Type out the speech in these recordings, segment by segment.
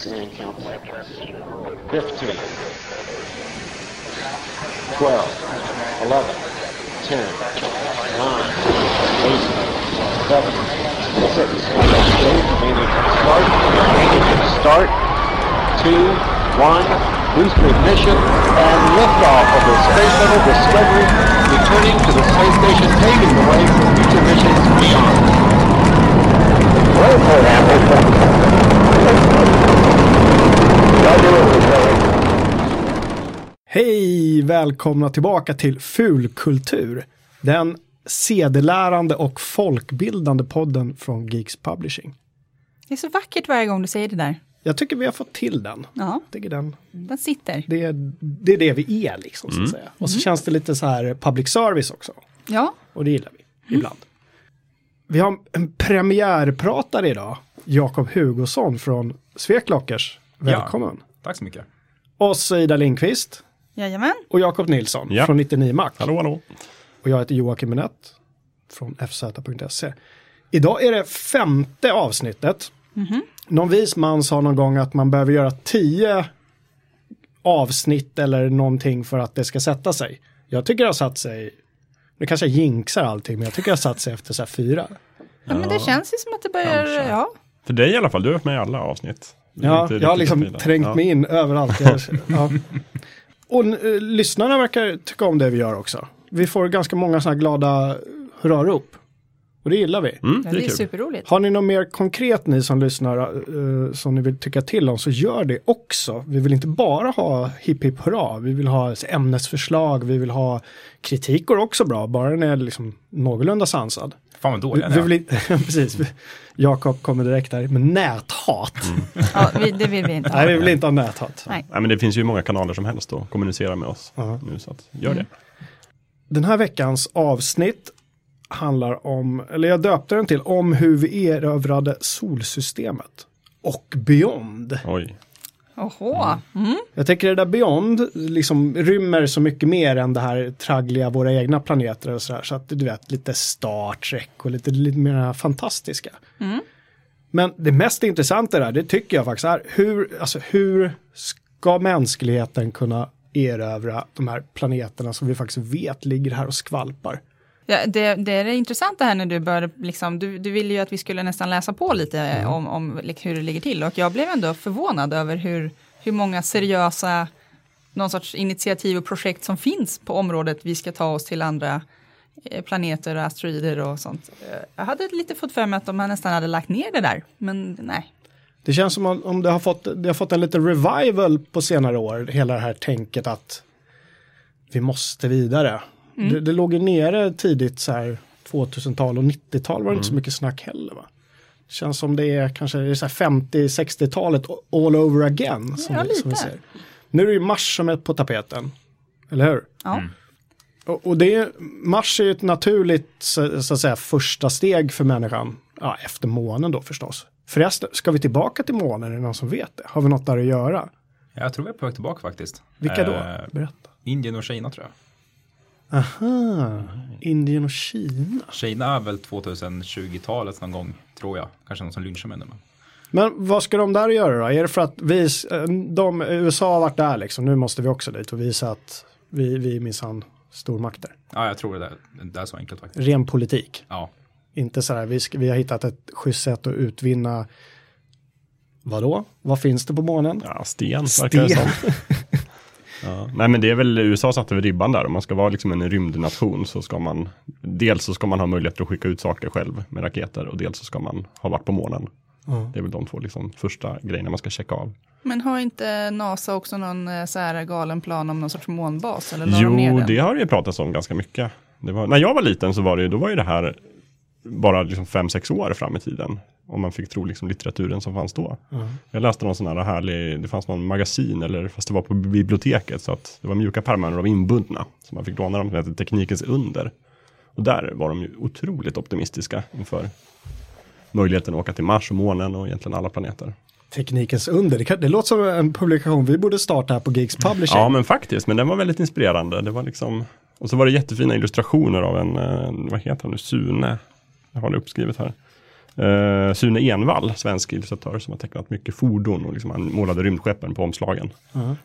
City 15, 12, 11, 10, 9, 8, 7, 6, 5, start, start, 2, 1, boost ignition, and liftoff of the Space Shuttle Discovery, returning to the space station, paving the way for future missions beyond. Well, for example, Hej! Välkomna tillbaka till Fulkultur. Den sedelärande och folkbildande podden från Geeks Publishing. Det är så vackert varje gång du säger det där. Jag tycker vi har fått till den. Ja, Jag tycker den, den sitter. det, är, det är det vi är liksom, så att säga. Och så känns det lite så här public service också. Ja, Och det gillar vi ibland. Vi har en premiärpratare idag. Jakob Hugosson från Sveklockers. Välkommen. Tack så mycket. Och så Ida Lindqvist jajamän. och Jakob Nilsson Ja. från 99 Mac. Hallå, hallå. Och jag heter Joakim Minett från fz.se. Idag är det femte avsnittet. Någon vis man sa någon gång att man behöver göra tio avsnitt eller någonting för att det ska sätta sig. Jag tycker det har satt sig, nu kanske jag jinxar allting, men jag tycker det har satt sig efter så här fyra. Ja, men det känns ju som att det börjar, kanske. ja. För dig i alla fall, du har varit med i alla avsnitt. Ja, jag har liksom uppfylld. trängt ja. mig in överallt. Ja. Och eh, lyssnarna verkar tycka om det vi gör också. Vi får ganska många sådana här glada hurrarop. Och det gillar vi. Mm, det det är superroligt. Har ni något mer konkret ni som lyssnar eh, som ni vill tycka till om så gör det också. Vi vill inte bara ha hipp hipp hurra, vi vill ha ämnesförslag, vi vill ha kritik går också bra, bara den är liksom någorlunda sansad. Fan vad Vi, dålig är. inte, precis, Jakob kommer direkt där med näthat. Ja, vi, det vill vi inte Nej, ha. vi vill inte ha näthat. Nej. Nej, men det finns ju många kanaler som helst att kommunicera med oss Ja. nu, så att gör det. Den här veckans avsnitt handlar om, eller jag döpte den till, om hur vi erövrade solsystemet. Och beyond. Oj. Oho. Mm. Jag tänker det där Beyond liksom rymmer så mycket mer än det här traggliga, våra egna planeter och sådär. Så att du vet, lite Star Trek och lite, lite mer fantastiska. Men det mest intressanta där, det tycker jag faktiskt är hur, alltså hur ska mänskligheten kunna erövra de här planeterna som vi faktiskt vet ligger här och skvalpar? Ja, det, det är det intressanta här när du började, liksom, du, du ville ju att vi skulle nästan läsa på lite om, om like, hur det ligger till och jag blev ändå förvånad över hur, hur många seriösa någon sorts initiativ och projekt som finns på området vi ska ta oss till andra eh, planeter och asteroider och sånt. Eh, Jag hade lite fått för mig att de nästan hade lagt ner det där, men nej. Det känns som om- om det har fått, det har fått en liten revival på senare år, hela det här tänket att vi måste vidare. Det, det låg ju nere tidigt så här 2000-tal och 90-tal var det inte så mycket snack heller. Va? Det känns som det är kanske det är så här 50-60-talet all over again. Som, Ja, vi, som vi ser. Nu är det ju Mars som är på tapeten. Eller hur? Ja. Och, och det är, Mars är ju ett naturligt så, så att säga, första steg för människan. Ja, efter månen då förstås. Förresten, ska vi tillbaka till månen? Är det någon som vet det? Har vi något där att göra? Jag tror vi är på väg tillbaka faktiskt. Vilka då? Eh, Berätta. Indien och Kina tror jag. Aha, Indien och Kina. Kina är väl 2020-talet någon gång, tror jag. Kanske någon som lynchar mig nu. Men. Vad ska de där göra då? Är det för att vi, de, USA har varit där liksom, nu måste vi också dit och visa att vi, vi är minsann stormakter. Ja, jag tror det är, det är så enkelt faktiskt. Ren politik. Ja, Inte så här, vi, ska, vi har hittat ett schysst sätt att utvinna Vadå? Vad finns det på månen? Ja, sten, verkar det Sten. som. Ja. Nej men det är väl USA satte väl ribban där. Om man ska vara liksom en rymdnation så ska man dels så ska man ha möjlighet att skicka ut saker själv med raketer och dels så ska man ha varit på månen. Det är väl de två liksom första grejerna man ska checka av. Men har inte NASA också någon eh, så här galen plan om någon sorts månbas? Eller de Jo, den? det har det ju pratats om ganska mycket. Det var, när jag var liten så var det ju, då var ju det här bara liksom fem, sex år fram i tiden. Om man fick tro liksom litteraturen som fanns då. Jag läste någon sån här härlig, det fanns någon magasin, eller fast det var på biblioteket, så att det var mjuka pärmar och de inbundna. Så man fick låna dem, som hette Teknikens under. Och där var de ju otroligt optimistiska inför möjligheten att åka till Mars och månen och egentligen alla planeter. Teknikens under, det, kan, det låter som en publikation vi borde starta här på Geeks Publishing. Ja, men faktiskt, men den var väldigt inspirerande. Det var liksom, och så var det jättefina illustrationer av en, eh, vad heter han nu, Sune, jag har det uppskrivet här. Eh, Sune Envall, svensk illustratör som har tecknat mycket fordon och liksom han målade rymdskeppen på omslagen.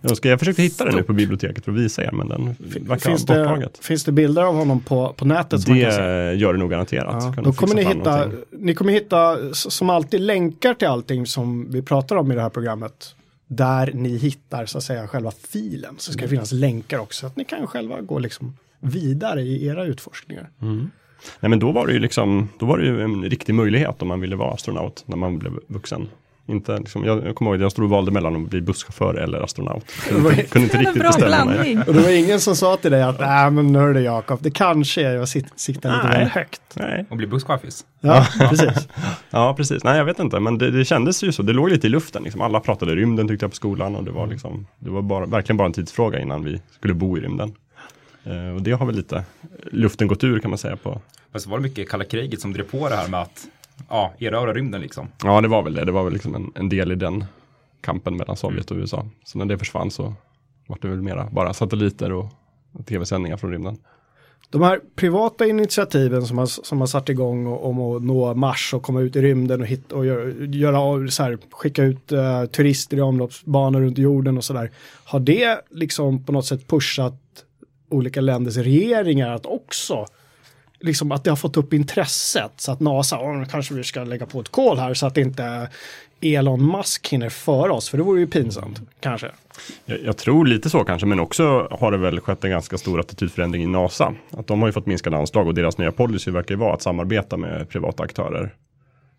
Jag, ska, jag försökte hitta den nu på biblioteket för att visa er men den verkar Finns ha det, borttaget. finns det bilder av honom på, på nätet? Det gör det nog garanterat. Kan då kommer ni hitta, någonting? ni kommer hitta som alltid länkar till allting som vi pratar om i det här programmet. Där ni hittar så att säga själva filen så ska det finnas länkar också. Så att ni kan själva gå liksom vidare i era utforskningar. Nej men då var det ju liksom, då var det ju en riktig möjlighet om man ville vara astronaut när man blev vuxen. Inte, liksom, jag, jag kommer ihåg att jag stod och valde mellan att bli busschaufför eller astronaut. Kunde inte, kunde inte En riktigt bra bestämma mig. Och det var ingen som sa till dig att nej men hörru Jakob, det kanske är att sikta lite Nej. väl högt. Nej. Och bli busschaffis. Ja, precis. Ja, precis. Nej, jag vet inte, men det, det kändes ju så. Det låg lite i luften. Liksom. Alla pratade rymden tyckte jag på skolan och det var, liksom, det var bara, verkligen bara en tidsfråga innan vi skulle bo i rymden. Eh, och det har väl lite luften gått ur kan man säga på. Fast var det mycket kalla kriget som drev på det här med att ja, erövra rymden liksom. Ja, det var väl det. Det var väl liksom en, en del i den kampen mellan Sovjet och USA. Så när det försvann så var det väl mera bara satelliter och, tv-sändningar från rymden. De här privata initiativen som har, som har satt igång om att nå Mars och komma ut i rymden och, hit, och göra, göra så här, skicka ut eh, turister i omloppsbanor runt jorden och sådär. Har det liksom på något sätt pushat olika länders regeringar att också liksom att det har fått upp intresset så att NASA, oh, kanske vi ska lägga på ett kol här så att inte Elon Musk hinner före oss, för det vore ju pinsamt, kanske. Jag, jag tror lite så kanske, men också har det väl skett en ganska stor attitydförändring i NASA. Att de har ju fått minskade anslag och deras nya policy verkar ju vara att samarbeta med privata aktörer.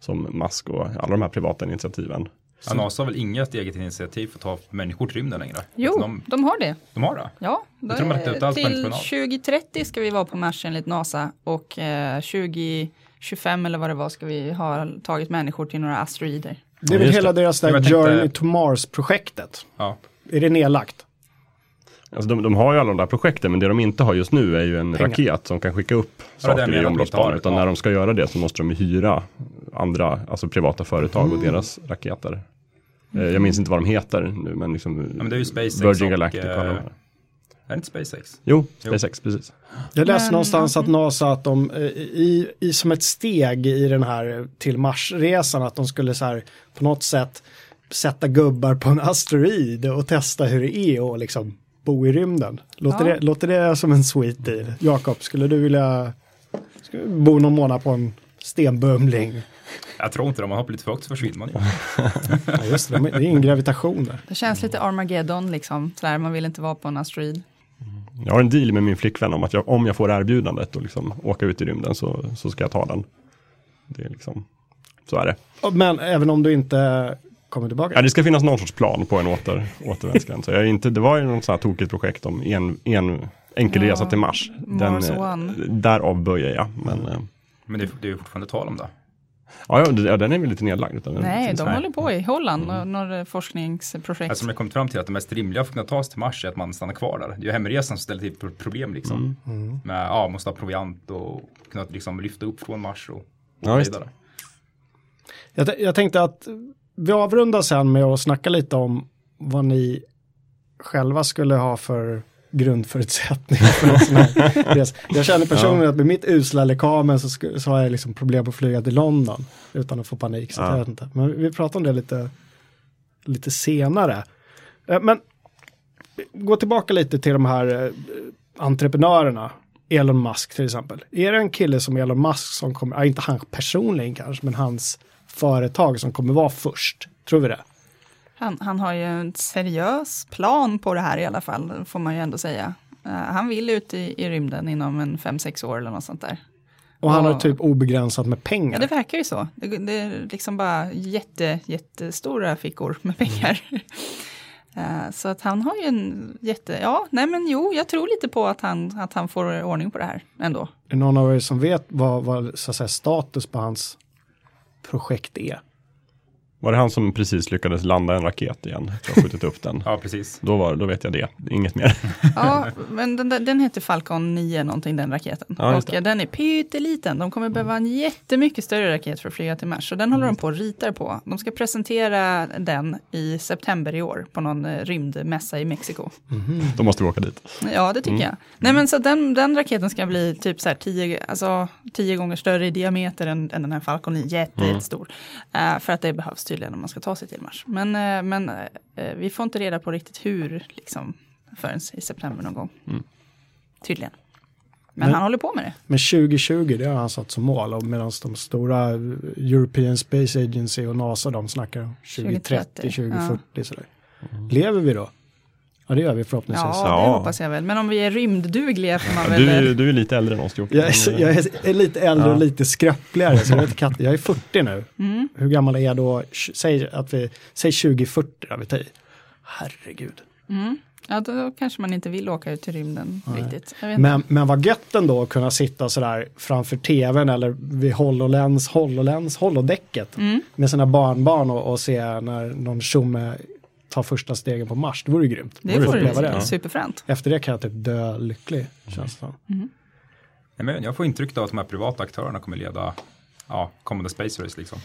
Som Musk och alla de här privata initiativen. Ja, NASA har väl inget eget initiativ för att ta människor till rymden längre? Jo, De, de har det. de har det? Ja, Jag tror allt på till entreprenad. 2030 ska vi vara på Mars enligt NASA och eh, 2025 eller vad det var ska vi ha tagit människor till några asteroider. Det är väl hela det. deras där tänkte- Journey to Mars-projektet. Ja. Är det nedlagt? Alltså de, de har ju alla de där projekten, men det de inte har just nu är ju en Pengar. raket som kan skicka upp Ja, saker i de inte omloppsbana. Utan Ja. när de ska göra det så måste de hyra andra, alltså privata företag och deras raketer. Eh, Jag minns inte vad de heter nu, men liksom ja, men det är ju SpaceX Virgin och, Galactic och de eh, är det inte SpaceX? Jo, SpaceX, precis. Jag läste Men- någonstans att NASA, att de eh, i, i som ett steg i den här till Marsresan, att de skulle så här på något sätt sätta gubbar på en asteroid och testa hur det är att liksom bo i rymden. Låter, Ja. det, låter det som en sweet deal? Jakob, skulle du vilja du bo någon månad på en stenbumling? Jag tror inte det, om man hoppar lite för högt så försvinner man ju. Ja, just det, det är ingen gravitation där. Det känns lite Armageddon liksom, sådär, man vill inte vara på en asteroid. Jag har en deal med min flickvän om att jag, om jag får erbjudandet och liksom åka ut i rymden så, så ska jag ta den. Det är liksom, så är det. Men även om du inte kommer tillbaka? Ja, det ska finnas någon sorts plan på en åter, återvändsgränd. Så jag är inte, det var ju något sånt här tokigt projekt om en, en enkel Ja, resa till Mars. Den, eh, därav böjer jag. Men eh, Men det är, det är ju fortfarande tal om det. ja, ja, den är väl lite nedlagd. Utan Nej, de här. håller på i Holland, mm. några forskningsprojekt. Alltså, som jag kommit fram till att det mest rimliga för att kunna ta sig till Mars är att man stannar kvar där. Det är ju hemresan som ställer till pro- problem liksom. Mm. Med, ja, måste ha proviant och kunna liksom lyfta upp från Mars och, och Ja, vidare. Jag, jag tänkte att vi avrundar sen med att snacka lite om vad ni själva skulle ha för grundförutsättningar för någon sån här resa. Jag känner personligen att med mitt usla lekamen så, så har jag liksom problem att flyga till London utan att få panik. Så Ja. jag inte. Men vi pratar om det lite, lite senare. Eh, Men gå tillbaka lite till de här eh, entreprenörerna. Elon Musk till exempel. Är det en kille som Elon Musk som kommer, ja, inte han personligen kanske, men hans företag som kommer vara först? Tror vi det? Han, han har ju en seriös plan på det här i alla fall, får man ju ändå säga. Eh, han vill ut i, i rymden inom en fem sex år eller något sånt där. Och han har Ja. typ obegränsat med Ja, pengar. det verkar ju så. Det, det är liksom bara jätte, jättestora fickor med pengar. Eh, Så att han har ju en jätte, ja, nej men jo, jag tror lite på att han, att han får ordning på det här ändå. Är någon av er som vet vad, vad så att säga, status på hans projekt är? Var det han som precis lyckades landa en raket igen? Jag har skjutit upp den. Ja, precis. Då, var, då vet jag det, inget mer. Ja, men den, den heter Falcon 9 någonting, den raketen. Ja, och den är pytteliten. De kommer behöva en jättemycket större raket för att flyga till Mars. Så den håller de på och ritar på. De ska presentera den i september i år på någon eh, rymdmässa i Mexiko. Då måste vi åka dit. Ja, det tycker jag. Nej, men så den, den raketen ska bli typ så här tio, alltså, tio gånger större i diameter än, än den här Falcon 9. Jätte, Jättestor. Eh, för att det behövs tydligen om man ska ta sig till Mars. Men, eh, men eh, vi får inte reda på riktigt hur liksom, förrän i september någon gång. Tydligen. Men, Men- han håller på med det. Men 2020, det har han satt som mål. Och medan de stora eh, European Space Agency och NASA, de snackar om 2030, 2030, 2040 sådär. Lever vi då? Ja, det gör vi förhoppningsvis. Ja, det Ja. hoppas jag väl. Men om vi är rymddugliga får man Du, väl... är- eh, du är lite äldre än oss Jocke. Jag är, jag är, lite äldre Ja. och lite skröpligare. Så jag, katt, jag är 40 nu. Mm. Hur gammal är jag då? Säg, att vi, säg 2040 då, vi tar i. Herregud. Mm. Ja, då kanske man inte vill åka ut till rymden riktigt. Jag vet Men, men vad gött ändå att kunna sitta sådär framför tvn eller vid HoloLens, HoloLens, holodäcket Mm. med sina barnbarn och, och se när någon tjomme tar första stegen på Mars. Det vore ju grymt. Det vore det. det. superfränt. Efter det kan jag typ dö lycklig. Känns det som. Nej, men jag får intrycket av att de här privata aktörerna kommer leda ja, kommande Space Race liksom.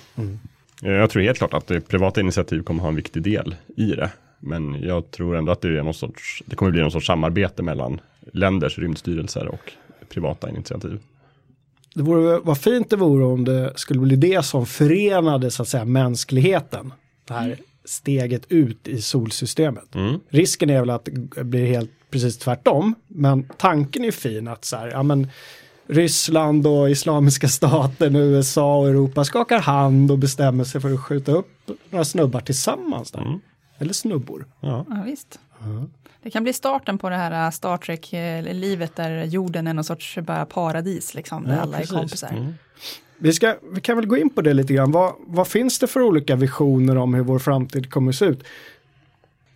Eh, Jag tror helt klart att det privata initiativ kommer ha en viktig del i det. Men jag tror ändå att det, är någon sorts, det kommer bli någon sorts samarbete mellan länders rymdstyrelser och privata initiativ. Det vore, vad fint det vore om det skulle bli det som förenade så att säga mänskligheten. Det här steget ut i solsystemet. Mm. Risken är väl att det blir helt precis tvärtom. Men tanken är fin att så här, ja men Ryssland och Islamiska staten, USA och Europa skakar hand och bestämmer sig för att skjuta upp några snubbar tillsammans där. Mm. Eller snubbor. Ja. Ja, visst. Det kan bli starten på det här äh, Star Trek-livet där jorden är någon sorts bara paradis, liksom, där Ja, alla precis. är kompisar. Vi, ska, vi kan väl gå in på det lite grann. Vad, vad finns det för olika visioner om hur vår framtid kommer se ut?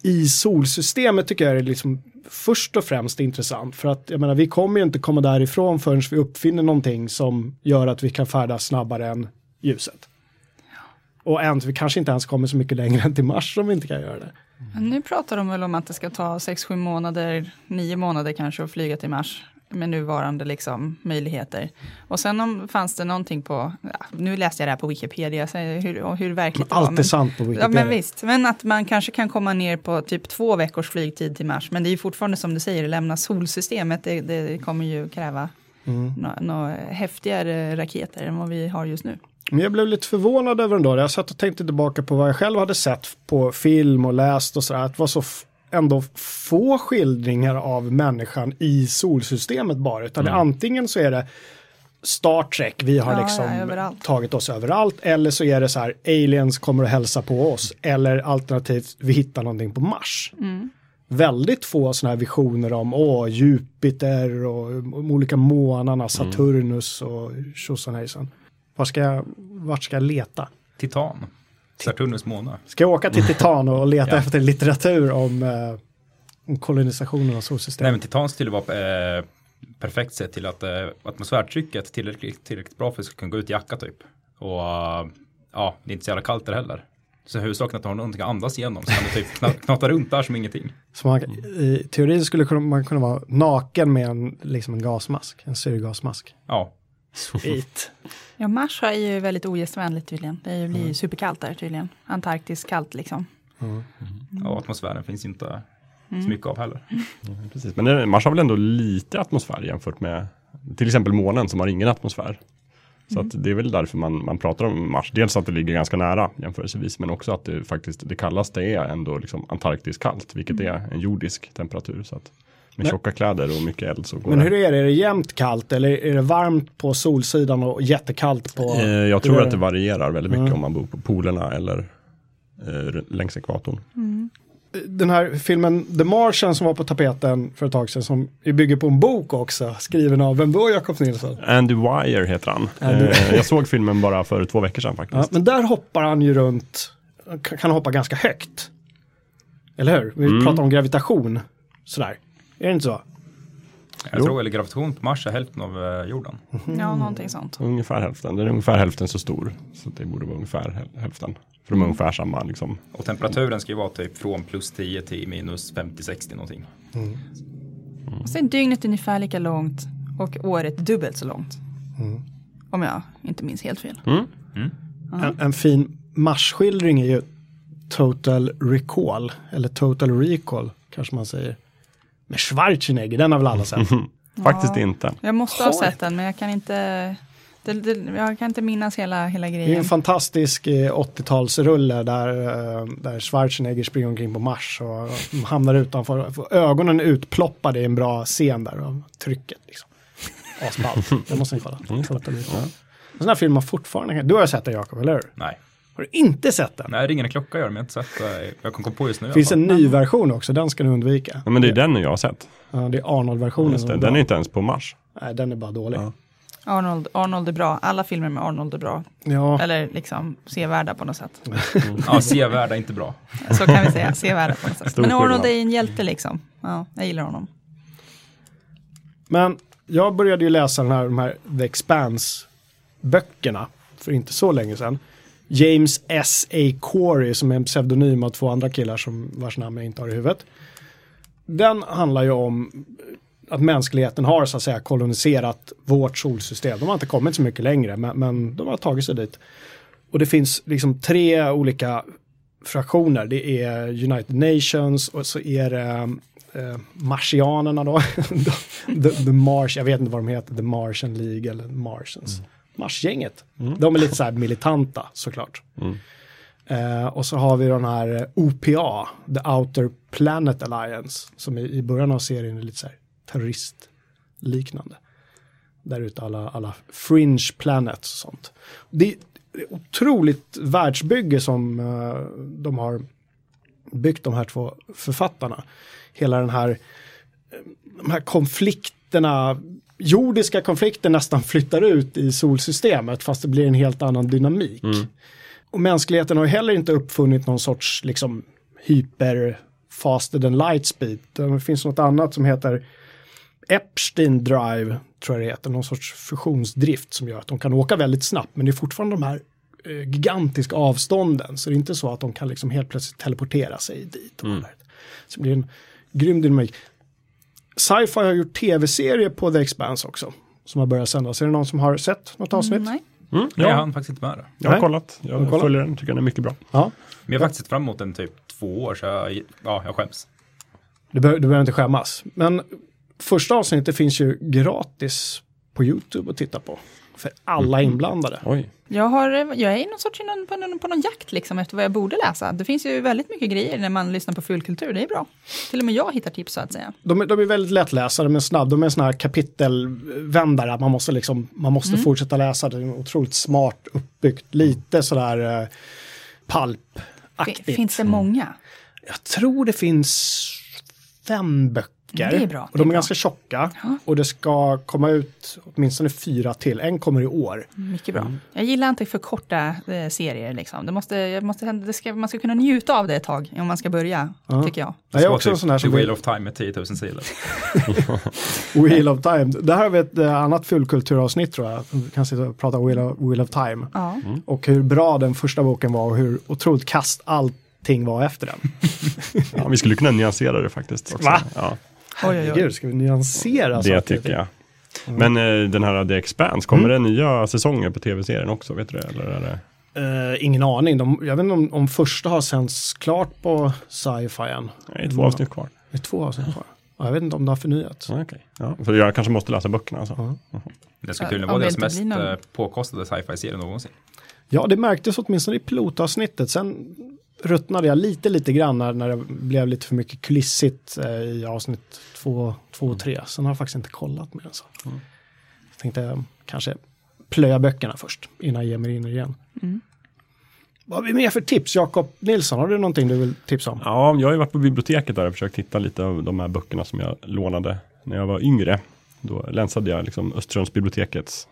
I solsystemet tycker jag är liksom först och främst intressant. För att jag menar, vi kommer ju inte komma därifrån förrän vi uppfinner någonting som gör att vi kan färdas snabbare än ljuset. Och ens, vi kanske inte ens kommer så mycket längre än till Mars om vi inte kan göra det. Men nu pratar de väl om att det ska ta 6-7 månader, 9 månader kanske att flyga till Mars med nuvarande liksom, möjligheter. Och sen om, fanns det någonting på, ja, nu läste jag det här på Wikipedia, så hur, hur verkligt det var. Allt är sant på Ja Wikipedia. men visst, men att man kanske kan komma ner på typ två veckors flygtid till Mars. Men det är ju fortfarande som du säger, lämna solsystemet, det, det kommer ju kräva Mm. några nå häftigare raketer än vad vi har just nu. Men jag blev lite förvånad över den då. Jag satt och tänkte tillbaka på vad jag själv hade sett på film och läst och sådär. Att det var så ändå få skildringar av människan i solsystemet bara. Utan det, antingen så är det Star Trek, vi har Ja, liksom ja, tagit oss överallt. Eller så är det så här, aliens kommer att hälsa på oss. Eller alternativt, vi hittar någonting på Mars. Väldigt få sådana här visioner om åh, Jupiter och de olika månarna, Saturnus och tjosan hejsan. Var ska jag, vart ska jag leta? Titan, Saturnus måne. Ska jag åka till Titan och leta Ja. efter litteratur om, eh, om kolonisationen av Nej, solsystemet? men Titan skulle vara eh, perfekt sett till att eh, atmosfärtrycket tillräckligt, tillräckligt bra för att kunna gå ut i jacka typ. Och eh, ja, det är inte så jävla kallt där heller. Så huvudsaken att du har någonting att andas igenom så kan du typ kna- knata runt där som ingenting. Så man, I teorin skulle man kunna vara naken med en, liksom en gasmask, en syrgasmask. Ja, Sweet. Ja, Mars är ju väldigt ogästvänligt tydligen. Det blir ju superkallt där tydligen. Antarktis kallt liksom. och atmosfären finns inte så mycket av heller. Precis. Men det, Mars har väl ändå lite atmosfär jämfört med till exempel månen som har ingen atmosfär. Så att det är väl därför man, man pratar om Mars. Dels att det ligger ganska nära jämförelsevis, men också att det faktiskt det kallaste är ändå liksom Antarktis kallt, vilket är en jordisk temperatur. Så att med Men- tjocka kläder och mycket eld så går Men hur är det? Är det jämnt kallt eller är det varmt på solsidan och jättekallt på... Eh, jag tror att det varierar väldigt mycket Ja. om man bor på polerna eller eh, längs ekvatorn. Den här filmen The Martian som var på tapeten för ett tag sedan som bygger på en bok också, skriven av, vem då Jakob Nilsson? Andy Wire heter han. Andy- Eh, jag såg filmen bara för två veckor sedan Ja, faktiskt. men där hoppar han ju runt, kan hoppa ganska högt. Eller hur? Vi Mm. pratar om gravitation, sådär. Är det inte så? Jag Jo. tror eller gravitation på Mars är hälften av eh, jorden. Ja, någonting sånt. Ungefär hälften. Den är ungefär hälften så stor. Så det borde vara ungefär häl- hälften. För de är ungefär samma liksom. Och temperaturen ska ju vara typ från plus 10 till minus 50-60 någonting. Och sen är dygnet ungefär lika långt och året dubbelt så långt. Om jag inte minns helt fel. En, en fin marsskildring är ju Total Recall, eller Total Recall kanske man säger. Med Schwarzenegger, den har väl alla sett? Faktiskt inte. Jag måste ha Har sett den, men jag kan inte, det, det, jag kan inte minnas hela, hela Det är grejen. en fantastisk eh, 80-talsrulle där, eh, där Schwarzenegger springer omkring på Mars och hamnar utanför. får Ögonen utploppade i en bra scen där av trycket. Liksom. Asballt. Det måste ni kolla. Total Recall. En sån här film man fortfarande. Du har sett den Jakob, eller hur? Nej, Har du inte sett den? nej ringer en klocka gör de, jag har inte sett eh, Jag kom på just nu. Det finns en ny version också, den ska du undvika. Ja, men det är den jag har sett. Ja, det är Arnold-versionen det. Den bra. är inte ens på Mars. Nej, den är bara dålig. Ja. Arnold, Arnold är bra, alla filmer med Arnold är bra. Ja, Eller liksom sevärda på något sätt. Ja, sevärda, inte bra. Så kan vi säga, sevärda på något sätt. Stor Men Arnold skillnad. är en hjälte liksom. Ja, jag gillar honom. men jag började ju läsa den här, de här The Expanse-böckerna för inte så länge sedan. James S. A. Corey som är en pseudonym av två andra killar som vars namn jag inte har i huvudet. Den handlar ju om att mänskligheten har så att säga koloniserat vårt solsystem. De har inte kommit så mycket längre men, men de har tagit sig dit. Och det finns liksom tre olika fraktioner. Det är United Nations och så är det eh, Marsianerna då. the, the Mars, jag vet inte vad de heter, The Martian League eller Martians. Mm. Marsgänget. De är lite så här militanta såklart. Eh, och så har vi den här OPA, The Outer Planet Alliance, som i, i början av serien är lite så här terroristliknande. Där ute alla, alla fringe planets och sånt. Det är ett otroligt världsbygge som eh, de har byggt de här två författarna. Hela den här, eh, de här konflikterna, jordiska konflikter nästan flyttar ut i solsystemet fast det blir en helt annan dynamik. Och mänskligheten har heller inte uppfunnit någon sorts liksom hyper faster than light speed. Det finns något annat som heter Epstein Drive, tror jag det heter, någon sorts fusionsdrift som gör att de kan åka väldigt snabbt, men det är fortfarande de här eh, gigantiska avstånden, så det är inte så att de kan liksom helt plötsligt teleportera sig dit. Mm. Så det blir en grym dynamik. Sci-Fi har gjort tv-serier på The Expanse också, som har börjat sändas. Är det någon som har sett något avsnitt? Nej. Mm, Jag ja, hann faktiskt inte med det. jag har Nej. kollat. har Jag kollat? följer den, tycker den är mycket bra. Ja. Men jag har faktiskt sett fram emot den typ två år, så jag, ja, jag skäms. Du, behöver, du behöver inte skämmas. Men första avsnittet finns ju gratis på YouTube att titta på. För alla inblandade. Oj. Jag, har, jag är någon sorts, någon, på, någon, på någon jakt liksom efter vad jag borde läsa. Det finns ju väldigt mycket grejer när man lyssnar på fullkultur, det är bra. Till och med jag hittar tips så att säga. De, är- de är väldigt lättläsare men snabb. De är sådana här kapitelvändare. att Man måste, liksom, man måste fortsätta läsa. Det är otroligt smart uppbyggt. Lite sådär Fin, palpaktigt. finns det många? Jag tror det finns fem böcker. Det är bra, Och de är är bra. ganska tjocka. Ja. Och det ska komma ut åtminstone fyra till. En kommer i år. Mycket bra. Jag gillar inte för korta eh, serier. Liksom. Det måste, jag måste, det ska, man ska kunna njuta av det ett tag om man ska börja, tycker jag. Jag är också en typ sån här som The Wheel of Time med 10 000 sidor. Wheel of Time. Det här har vi ett eh, annat fullkulturavsnitt tror jag. Vi kan sitta och prata Wheel of, Wheel of Time. Ja. Och hur bra den första boken var och hur otroligt kast allting var efter den. Ja, vi skulle kunna nyansera det faktiskt. Också. Va? Ja. Herregud, ska vi nyansera det saker tycker jag. Men eh, den här The Expanse, kommer det nya säsonger på tv-serien också? Vet du det? Eller är det? Eh, ingen aning. De, jag vet inte om, om första har sänts klart på sci-fi än. Nej, två avsnitt kvar. Det är två avsnitt kvar. Ja, jag vet inte om det har förnyats. Ja, okej. Ja, för jag kanske måste läsa böckerna alltså. Det skulle tydligen vara det deras mest någon- eh, påkostade sci-fi-serie någonsin. Ja, det märktes åtminstone i pilotavsnittet. Sen ruttnade jag lite, lite grann när, när det blev lite för mycket kulissigt eh, i avsnitt två, två och tre. Sen har jag faktiskt inte kollat mer än så. Jag tänkte eh, kanske plöja böckerna först innan jag ger mig in igen. Vad har vi mer för tips? Jakob Nilsson, har du någonting du vill tipsa om? Ja, jag har ju varit på biblioteket där och försökt hitta lite av de här böckerna som jag lånade när jag var yngre. Då länsade jag liksom Östersundsbibliotekets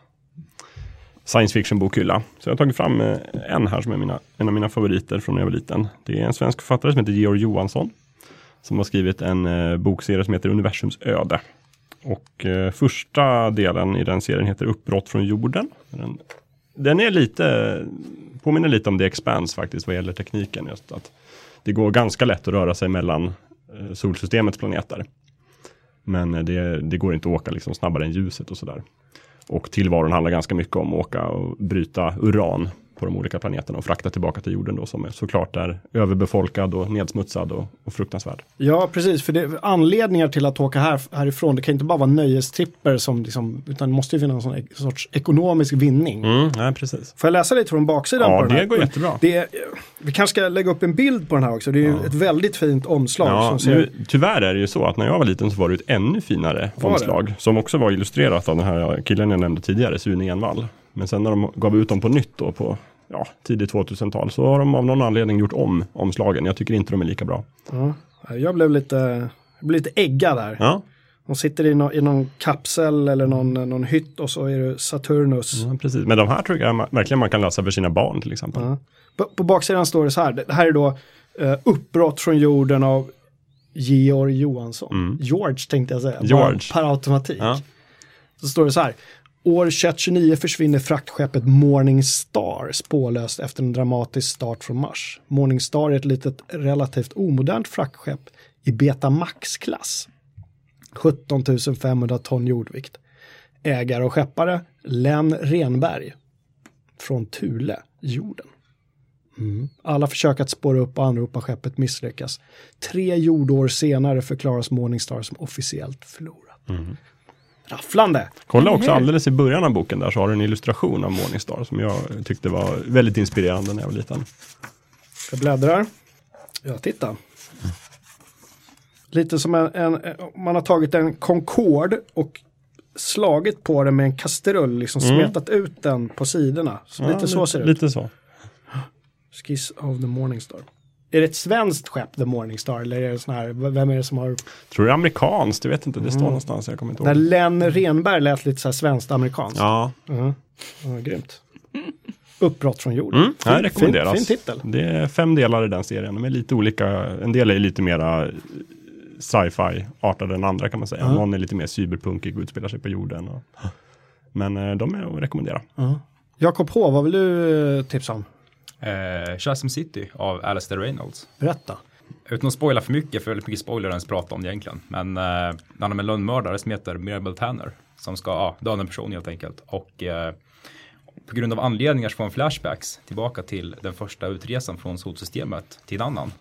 science fiction-bokhylla. Så jag har tagit fram eh, en här som är mina, en av mina favoriter från när jag var liten. Det är en svensk författare som heter Georg Johansson. Som har skrivit en eh, bokserie som heter Universums öde. Och eh, första delen i den serien heter Uppbrott från jorden. Den, den är lite, påminner lite om The Expanse faktiskt vad gäller tekniken. Just att det går ganska lätt att röra sig mellan solsystemets planeter. Men det, det går inte att åka liksom snabbare än ljuset och sådär. Och tillvaron handlar ganska mycket om att åka och bryta uran på de olika planeterna och frakta tillbaka till jorden då som är såklart är överbefolkad och nedsmutsad och, och fruktansvärd. Ja, precis. För det, anledningar till att åka här, härifrån, det kan inte bara vara nöjestripper som liksom, utan det måste ju finnas någon sorts ekonomisk vinning. Mm, nej, precis. Får jag läsa lite från baksidan Ja, på den det går jättebra. Det är, vi kanske ska lägga upp en bild på den här också. Det är ju ett väldigt fint omslag. Ja, som ser, nu, tyvärr är det ju så att när jag var liten så var det ett ännu finare Var det? omslag. Som också var illustrerat av den här killen jag nämnde tidigare, Sune Envall. Men sen när de gav ut dem på nytt då på ja, tidigt 2000-tal så har de av någon anledning gjort om omslagen. Jag tycker inte de är lika bra. ja, jag blev lite, jag blev lite äggad där. Ja, De sitter i, nå- i någon kapsel eller någon, någon hytt och så är det Saturnus. ja precis. Men de här tror jag verkligen man kan läsa för sina barn till exempel. Ja. På, på baksidan står det så här, det här är då eh, uppbrott från jorden av Georg Johansson. George tänkte jag säga, George. per automatik. Ja. Så står det så här, år 2129 försvinner fraktskeppet Morningstar spårlöst efter en dramatisk start från Mars. Morningstar är ett litet relativt omodernt fraktskepp i Betamax-klass. 17 500 ton jordvikt. Ägare och skeppare Len Renberg från Thule, jorden. Mm. Alla försök att spåra upp och anropa skeppet misslyckas. Tre jordår senare förklaras Morningstar som officiellt förlorat. Mm. Rafflande! Kolla också hur? alldeles i början av boken där så har du en illustration av Morningstar som jag tyckte var väldigt inspirerande när jag var liten. Jag bläddrar. Ja, titta. Lite som en, en, man har tagit en Concorde och slagit på den med en kastrull, liksom smetat ut den på sidorna. Så lite så ser det ut. Lite så. Skiss of the Morningstar. Är det ett svenskt skepp, The Morningstar, eller är det sån här, vem är det som har... Tror det är amerikanskt, jag vet inte, det står någonstans, jag kommer inte När ihåg. Len Renberg lät lite så här svenskt-amerikanskt. Ja, Ja, ja, grymt. Uppbrott från jorden. mm, Fin- rekommenderas. Fin, fin titel. Det är fem delar i den serien, de är lite olika, en del är lite mera sci-fi artade än andra kan man säga. Ja. Någon är lite mer cyberpunkig och utspelar sig på jorden. Och, men eh, de är att rekommendera. Jakob H, vad vill du eh, tipsa om? Eh, Chasm City av Alastair Reynolds. Berätta. Utan att spoila för mycket, för väldigt mycket spoiler ens prata om egentligen. Men eh, det handlar om en lönnmördare som heter Mirabel Tanner. Som ska ja, döda en person helt enkelt. Och eh, på grund av anledningar så får han flashbacks tillbaka till den första utresan från solsystemet till en annan.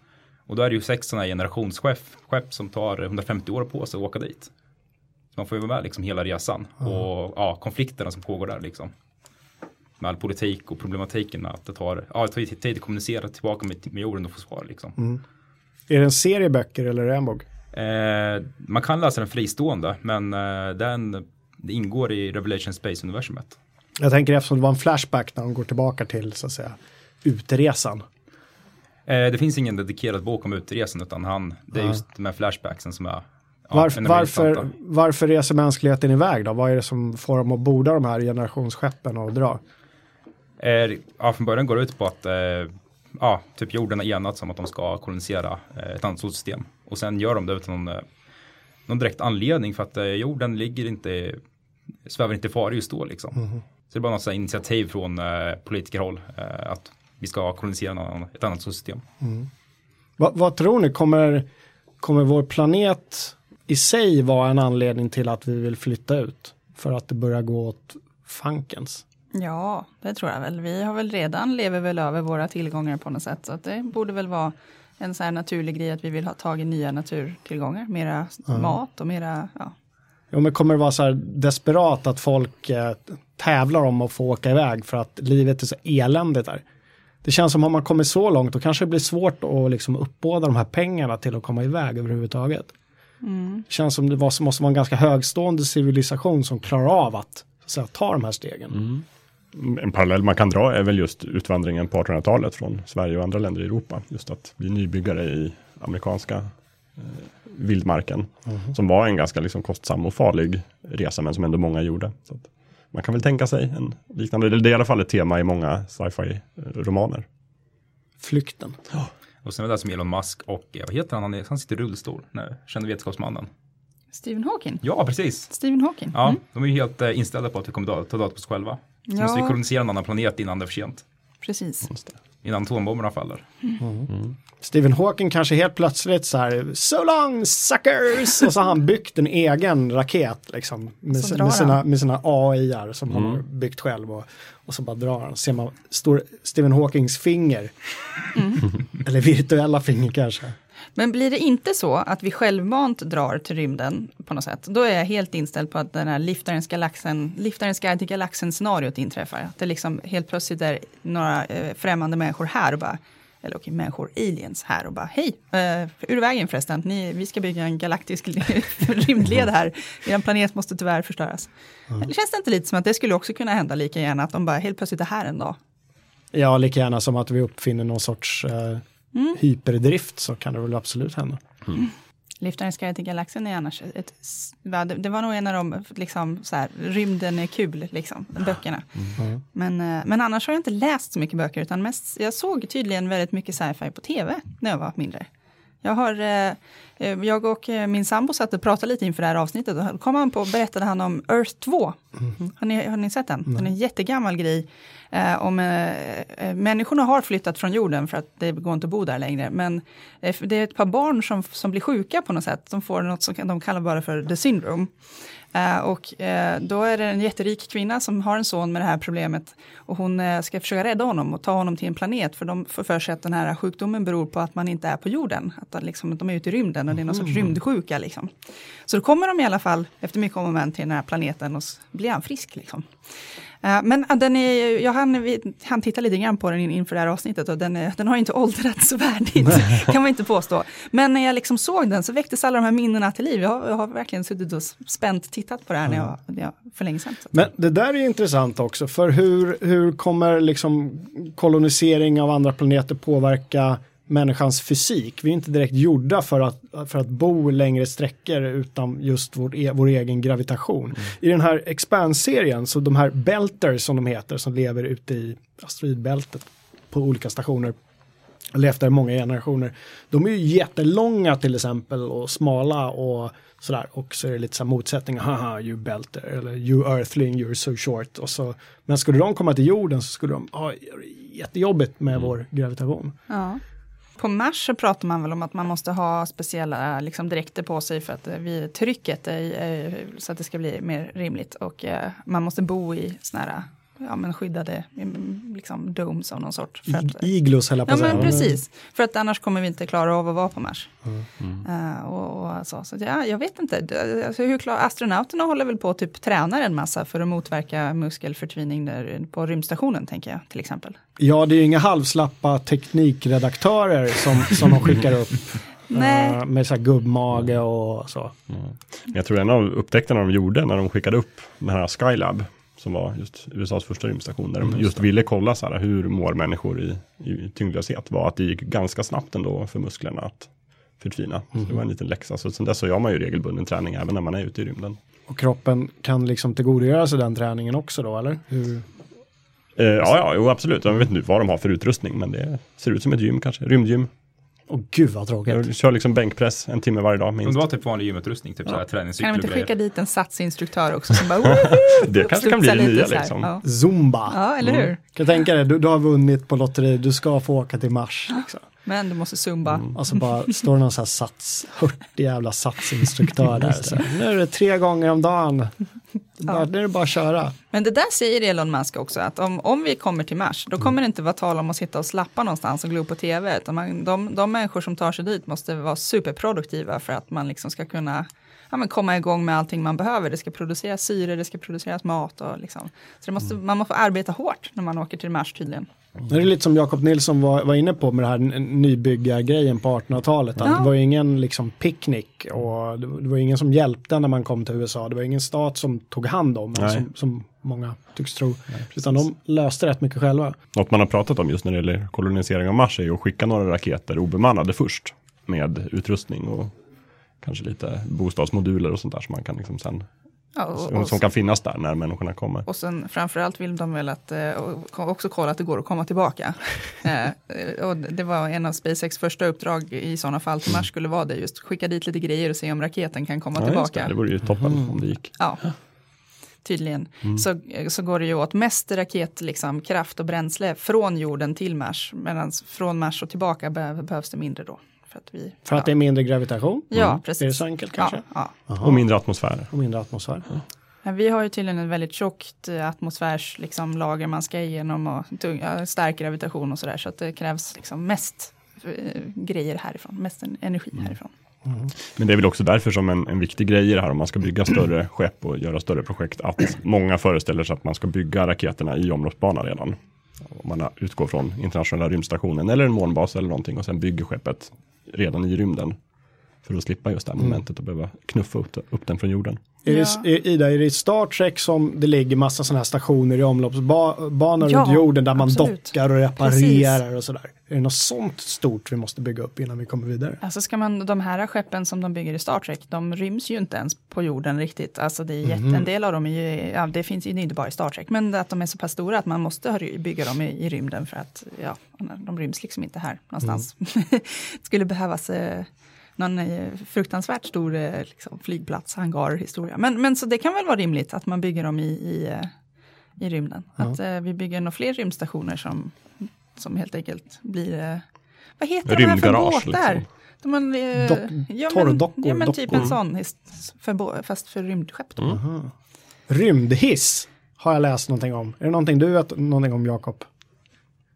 Och då är det ju sex sådana här generationsskepp skepp som tar 150 år på sig att åka dit. Så man får ju vara med liksom hela resan. Och ja, konflikterna som pågår där liksom. Med all politik och problematiken att det tar, ja, det tar tid att kommunicera tillbaka med, med jorden och få svar liksom. Är det en serie böcker eller är det en bok? Eh, man kan läsa den fristående, men eh, den ingår i Revelation Space-universumet. Jag tänker eftersom det var en flashback när de går tillbaka till så att säga utresan. Eh, det finns ingen dedikerad bok om utresan, utan han, det är just de här flashbacksen som är ja, Varför, varför reser mänskligheten iväg då? Vad är det som får dem att borda de här generationsskeppen och dra? Eh, ja, från början går det ut på att eh, ja, typ jorden har enats om att de ska kolonisera eh, ett annat solsystem. Och sen gör de det utan någon, eh, någon direkt anledning för att eh, jorden ligger inte, svävar inte i fara just då liksom. Så det är bara något initiativ från politikerhåll att vi ska kolonisera ett annat solsystem. Va, vad tror ni, kommer, kommer vår planet i sig vara en anledning till att vi vill flytta ut? För att det börjar gå åt fankens? Ja, det tror jag väl. Vi har väl redan, lever väl över våra tillgångar på något sätt. Så att det borde väl vara en så här naturlig grej att vi vill ha tag i nya naturtillgångar. Mera mat och mera, ja. Jo, men kommer det vara så här desperat att folk eh, tävlar om att få åka iväg för att livet är så eländigt där? Det känns som om man kommer så långt, då kanske det blir svårt att liksom uppbåda de här pengarna till att komma iväg överhuvudtaget. Det känns som det var, måste vara en ganska högstående civilisation som klarar av att, så att säga, ta de här stegen. En parallell man kan dra är väl just utvandringen på 1800-talet från Sverige och andra länder i Europa. Just att bli nybyggare i amerikanska eh, vildmarken. Som var en ganska liksom, kostsam och farlig resa men som ändå många gjorde. Så att man kan väl tänka sig en liknande, eller det är i alla fall ett tema i många sci-fi eh, romaner. Flykten. Och sen är det där som Elon Musk och, eh, vad heter han, han, är, han sitter i rullstol, nej, känner vetenskapsmannen. Stephen Hawking. Ja, precis. Stephen Hawking. Ja, Mm. de är ju helt eh, inställda på att vi kommer ta ta död på oss själva. Så Ja. måste vi kolonisera en annan planet innan det är för sent. Precis. Innan atombomberna faller. Stephen Hawking kanske helt plötsligt så här, so long suckers! Och så har han byggt en egen raket liksom. Med, med, sina, med sina AI-ar som han har byggt själv. Och, och så bara drar han. Ser man, står Stephen Hawkings finger. Mm. Eller virtuella finger kanske. Men blir det inte så att vi självmant drar till rymden på något sätt, då är jag helt inställd på att den här liftarens, galaxen, liftarens guide till galaxen scenariot inträffar. Att det liksom helt plötsligt är några eh, främmande människor här och bara, eller okej, människor, aliens här och bara, hej, eh, ur vägen förresten, Ni, vi ska bygga en galaktisk rymdled här, er planet måste tyvärr förstöras. Eller känns det inte lite som att det skulle också kunna hända lika gärna, att de bara helt plötsligt är här en dag? Ja, lika gärna som att vi uppfinner någon sorts eh, Mm. hyperdrift så kan det väl absolut hända. Liftarens guide till galaxen är annars ett, va, det, var nog en av de, liksom, så här, rymden är kul, liksom, böckerna. Men, eh, men annars har jag inte läst så mycket böcker, utan mest, jag såg tydligen väldigt mycket sci-fi på tv när jag var mindre. Jag, har, eh, eh, jag och eh, min sambo satt och pratade lite inför det här avsnittet och kom han på och berättade han om Earth 2. Har, ni, har ni sett den? Den är en jättegammal grej. Eh, om, eh, människorna har flyttat från jorden för att det går inte att bo där längre. Men eh, det är ett par barn som, som blir sjuka på något sätt. De får något som de kallar bara för the syndrome. Eh, och eh, då är det en jätterik kvinna som har en son med det här problemet. Och hon eh, ska försöka rädda honom och ta honom till en planet. För de får för sig att den här sjukdomen beror på att man inte är på jorden. Att de, liksom, de är ute i rymden och det är någon sorts rymdsjuka. Liksom. Så då kommer de i alla fall efter mycket om och men till den här planeten och blir han frisk. Liksom. Eh, Men den är, jag hann, vi hann titta lite grann på den in- inför det här avsnittet och den, den har inte åldrats så värdigt, kan man inte påstå. Men när jag liksom såg den så väcktes alla de här minnena till liv. Jag har, jag har verkligen suttit och spänt tittat på det här när jag, när jag, för länge sedan. Men det där är intressant också, för hur, hur kommer liksom kolonisering av andra planeter påverka människans fysik? Vi är inte direkt gjorda för att, för att bo längre sträckor utan just vår, e, vår egen gravitation. I den här Expand-serien, så de här belters som de heter, som lever ute i asteroidbältet på olika stationer, levt där i många generationer. De är ju jättelånga till exempel och smala och sådär. Och så är det lite så här motsättningar, haha, you belter, eller you earthling, you're so short. Och så, men skulle de komma till jorden så skulle de ha jättejobbigt med vår gravitation. Ja. På Mars så pratar man väl om att man måste ha speciella liksom, dräkter på sig för att eh, vi, trycket är, är, så att det ska bli mer rimligt. Och eh, man måste bo i såna här ja, men skyddade mm, liksom, domes av någon sort. För att, iglos höll jag på Ja att säga. men precis, för att annars kommer vi inte klara av att vara på Mars. Eh, och, och så så ja, jag vet inte, alltså, hur klar, astronauterna håller väl på att typ tränar en massa för att motverka muskelförtvining där på rymdstationen tänker jag till exempel. Ja, det är ju inga halvslappa teknikredaktörer som, som de skickar upp. Nej. eh, med så här gubbmage och så. Jag tror en av upptäckterna de gjorde när de skickade upp den här Skylab, som var just USAs första rymdstation, där de just ville kolla så här, hur mår människor i, i tyngdlöshet, var att det gick ganska snabbt ändå för musklerna att förtvina. Så det var en liten läxa. Så sen dess så gör man ju regelbunden träning även när man är ute i rymden. Och kroppen kan liksom tillgodogöra sig den träningen också då, eller? Hur? Eh, ja, ja, jo, absolut. Jag vet inte vad de har för utrustning, men det ser ut som ett gym kanske. Rymdgym. Åh gud vad tråkigt. Jag kör liksom bänkpress en timme varje dag Om minst. det var typ vanlig gymutrustning, typ så här Kan de inte skicka dit en satsinstruktör också som bara! Det kanske kan bli det nya liksom. Ja. Zumba. ja, eller hur? Kan jag tänka dig, du, du har vunnit på lotteri, du ska få åka till Mars. Liksom. Men du måste zumba. Och så bara står det någon sån här sats, hurtig jävla satsinstruktör där. Så här, nu är det tre gånger om dagen. Det är bara, Nu är det bara att köra. Men det där säger Elon Musk också, att om, om vi kommer till Mars, då kommer det inte vara tal om att sitta och slappa någonstans och glo på tv. Utan man, de, de människor som tar sig dit måste vara superproduktiva för att man liksom ska kunna ja, men komma igång med allting man behöver. Det ska produceras syre, det ska produceras mat och liksom. Så det måste, man måste arbeta hårt när man åker till Mars tydligen. Det är lite som Jakob Nilsson var, var inne på med det här nybyggargrejen på 1800-talet. Att Ja. Det var ju ingen liksom picknick och det, var- det var ingen som hjälpte när man kom till USA. Det var ingen stat som tog hand om en Nej. som, som många tycks tro. Utan de löste rätt mycket själva. Något man har pratat om just när det gäller kolonisering av Mars är ju att skicka några raketer obemannade först med utrustning och kanske lite bostadsmoduler och sånt där som man kan liksom sen Ja, och, som, och, som kan finnas där när människorna kommer. och sen framförallt vill de väl att, eh, också kolla att det går att komma tillbaka. Eh, och det var en av SpaceX första uppdrag i sådana fall till Mars skulle vara det, just skicka dit lite grejer och se om raketen kan komma Ja, tillbaka. det, det vore ju toppen om det gick. Ja, tydligen. Så, så går det ju åt mest raket, liksom, kraft och bränsle från jorden till Mars. Medan från Mars och tillbaka be behövs det mindre då. För att, vi, För att ja. det är mindre gravitation? Ja, precis. Är det så enkelt kanske? Ja, ja. Och mindre atmosfär. Och mindre atmosfär? Men vi har ju tydligen en väldigt tjockt eh, atmosfärs liksom, lager man ska igenom och tung, stark gravitation och sådär. Så att det krävs liksom mest eh, grejer härifrån, mest en, energi härifrån. Men det är väl också därför som en, en viktig grej i det här om man ska bygga större skepp och göra större projekt att många föreställer sig att man ska bygga raketerna i omloppsbana redan. Om man utgår från internationella rymdstationen eller en månbas eller någonting och sen bygger skeppet redan i rymden. För att slippa just det här momentet och behöva knuffa upp, upp den från jorden. Är Ja. det, är, Ida, är det i Star Trek som det ligger massa sådana här stationer i omloppsbanor Ja, runt jorden där man absolut. dockar och reparerar och sådär? Är det något sånt stort vi måste bygga upp innan vi kommer vidare? Alltså ska man, de här skeppen som de bygger i Star Trek, de ryms ju inte ens på jorden riktigt. Alltså det är jätte, en del av dem är ju, ja det finns ju inte bara i Star Trek, men att de är så pass stora att man måste bygga dem i, i rymden för att, ja, de ryms liksom inte här någonstans. det skulle behövas eh, någon eh, fruktansvärt stor eh, liksom, flygplats, hangar, historia. Men, men så det kan väl vara rimligt att man bygger dem i, i, eh, i rymden. Att eh, vi bygger några fler rymdstationer som, som helt enkelt blir, eh, vad heter de här för Rymdgarage, båtar? liksom. De man, eh, Dock- ja, men, torrdockor, ja, men typ dockor. en sån, för, fast för rymdskepp. Då. Rymdhiss har jag läst någonting om. Är det någonting du vet någonting om Jakob?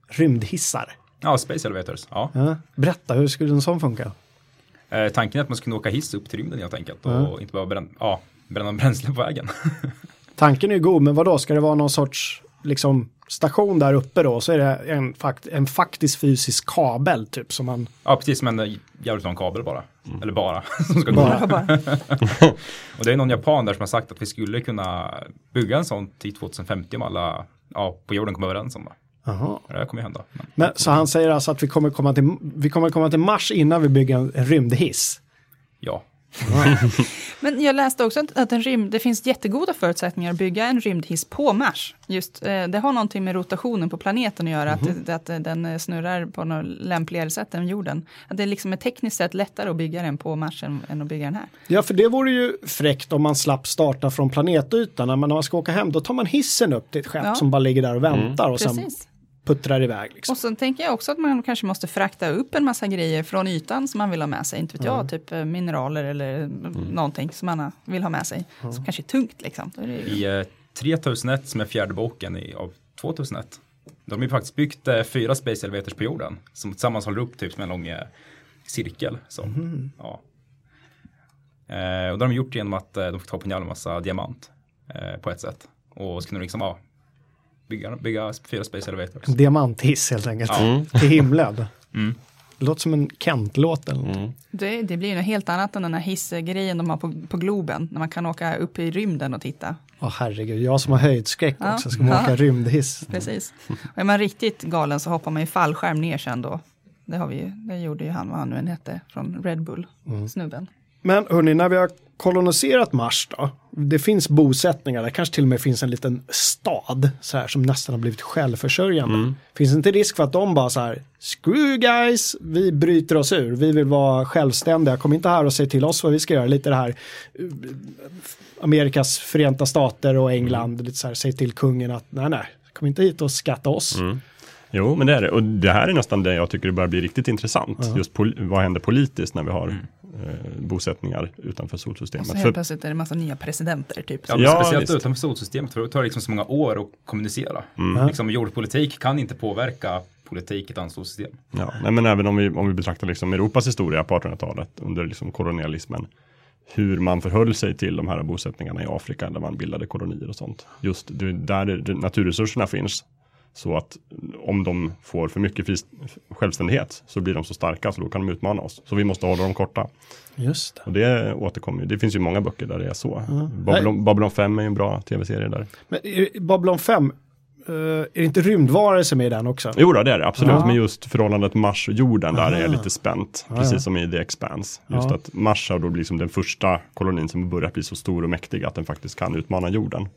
Rymdhissar? Ja, Space Elevators. Ja. Ja. Berätta, hur skulle en sån funka? Eh, tanken är att man ska kunna åka hiss upp till rymden helt enkelt och inte bara bränna, ja, bränna bränsle på vägen. Tanken är ju god, men vad då ska det vara någon sorts liksom, station där uppe då? Så är det en, fakt en faktisk fysisk kabel typ som man... ja, precis som en jävligt lång kabel bara. Eller bara. som ska. Bara. Bara. Och det är någon japan där som har sagt att vi skulle kunna bygga en sån till 2050 om alla ja, på jorden kommer överens om det. Jaha. Det kommer ju hända. Men, Men, så han säger alltså att vi kommer komma till, vi kommer komma till Mars innan vi bygger en, rymdhiss? ja, Men jag läste också att- en rymd, det finns jättegoda förutsättningar att bygga en rymdhiss på Mars. Just, eh, det har någonting med rotationen på planeten att göra, att, det- att den eh, snurrar på något lämpligare sätt än jorden. Att det liksom är tekniskt sett lättare att bygga den på Mars än, än att bygga den här. Ja, för det vore ju fräckt om man slapp starta från planetytan. Men när man ska åka hem, då tar man hissen upp till ett skepp Ja. som bara ligger där och väntar och sen Precis. Puttrar iväg. Liksom. Och sen tänker jag också att man kanske måste frakta upp en massa grejer från ytan som man vill ha med sig. Inte vet jag, typ eh, mineraler eller någonting som man vill ha med sig. Som kanske är tungt liksom. Då är det ju... I eh, 3001 som är fjärde boken i, av 2001. De har ju faktiskt byggt eh, fyra Space Elevators på jorden. Som tillsammans håller upp typ som en lång eh, cirkel. Så, ja. eh, och det har de gjort genom att eh, de fick ta på en jävla massa diamant. Eh, på ett sätt. Och så kunde de liksom ja, bygga, bygga fyra Space Elevators. En diamanthiss helt enkelt. Ja. Till himlen. Mm. Det låter som en Kent-låt eller något. Det, det blir ju något helt annat än den här hissgrejen de har på, på Globen. När man kan åka upp i rymden och titta. Åh herregud, jag som har höjdskräck Ja. också ska man åka Ja. rymdhiss. Precis. Och är man riktigt galen så hoppar man ju fallskärm ner sen då. Det, har vi det gjorde ju han, vad han nu än hette, från Red Bull, snubben. Men hörni, när vi har koloniserat Mars då, det finns bosättningar, det kanske till och med finns en liten stad så här, som nästan har blivit självförsörjande. Finns det inte risk för att de bara så här, screw you guys, vi bryter oss ur, vi vill vara självständiga, kom inte här och säg till oss vad vi ska göra, lite det här eh, Amerikas förenta stater och England, lite så här, säg till kungen att nej nej, kom inte hit och skatta oss. Jo, men det är det. Och det här är nästan det jag tycker det börjar bli riktigt intressant. Just pol- vad händer politiskt när vi har eh, bosättningar utanför Och solsystemet. så För, helt plötsligt är det massa nya presidenter typ. Ja, Ja, speciellt visst. utanför solsystemet för det tar liksom så många år att kommunicera. Mm. Liksom, jordpolitik kan inte påverka politik i ett annat solsystem. ja, nej, men även om vi, om vi betraktar liksom Europas historia på 1800-talet under liksom kolonialismen. Hur man förhöll sig till de här bosättningarna i Afrika där man bildade kolonier och sånt. Just det, där naturresurserna finns. Så att om de får för mycket självständighet så blir de så starka så då kan de utmana oss. Så vi måste hålla dem korta. Just det. Och det återkommer ju. Det finns ju många böcker där det är så. Babylon, Babylon 5 är ju en bra tv-serie där. Men Babylon 5, eh, är det inte rymdvarelser med i den också? Jo då, det är det absolut, Ja. men just förhållandet Mars och jorden där Aha. är lite spänt, precis ja. som i The Expanse. Just Ja. att Mars har då blivit liksom den första kolonin som börjar bli så stor och mäktig att den faktiskt kan utmana jorden.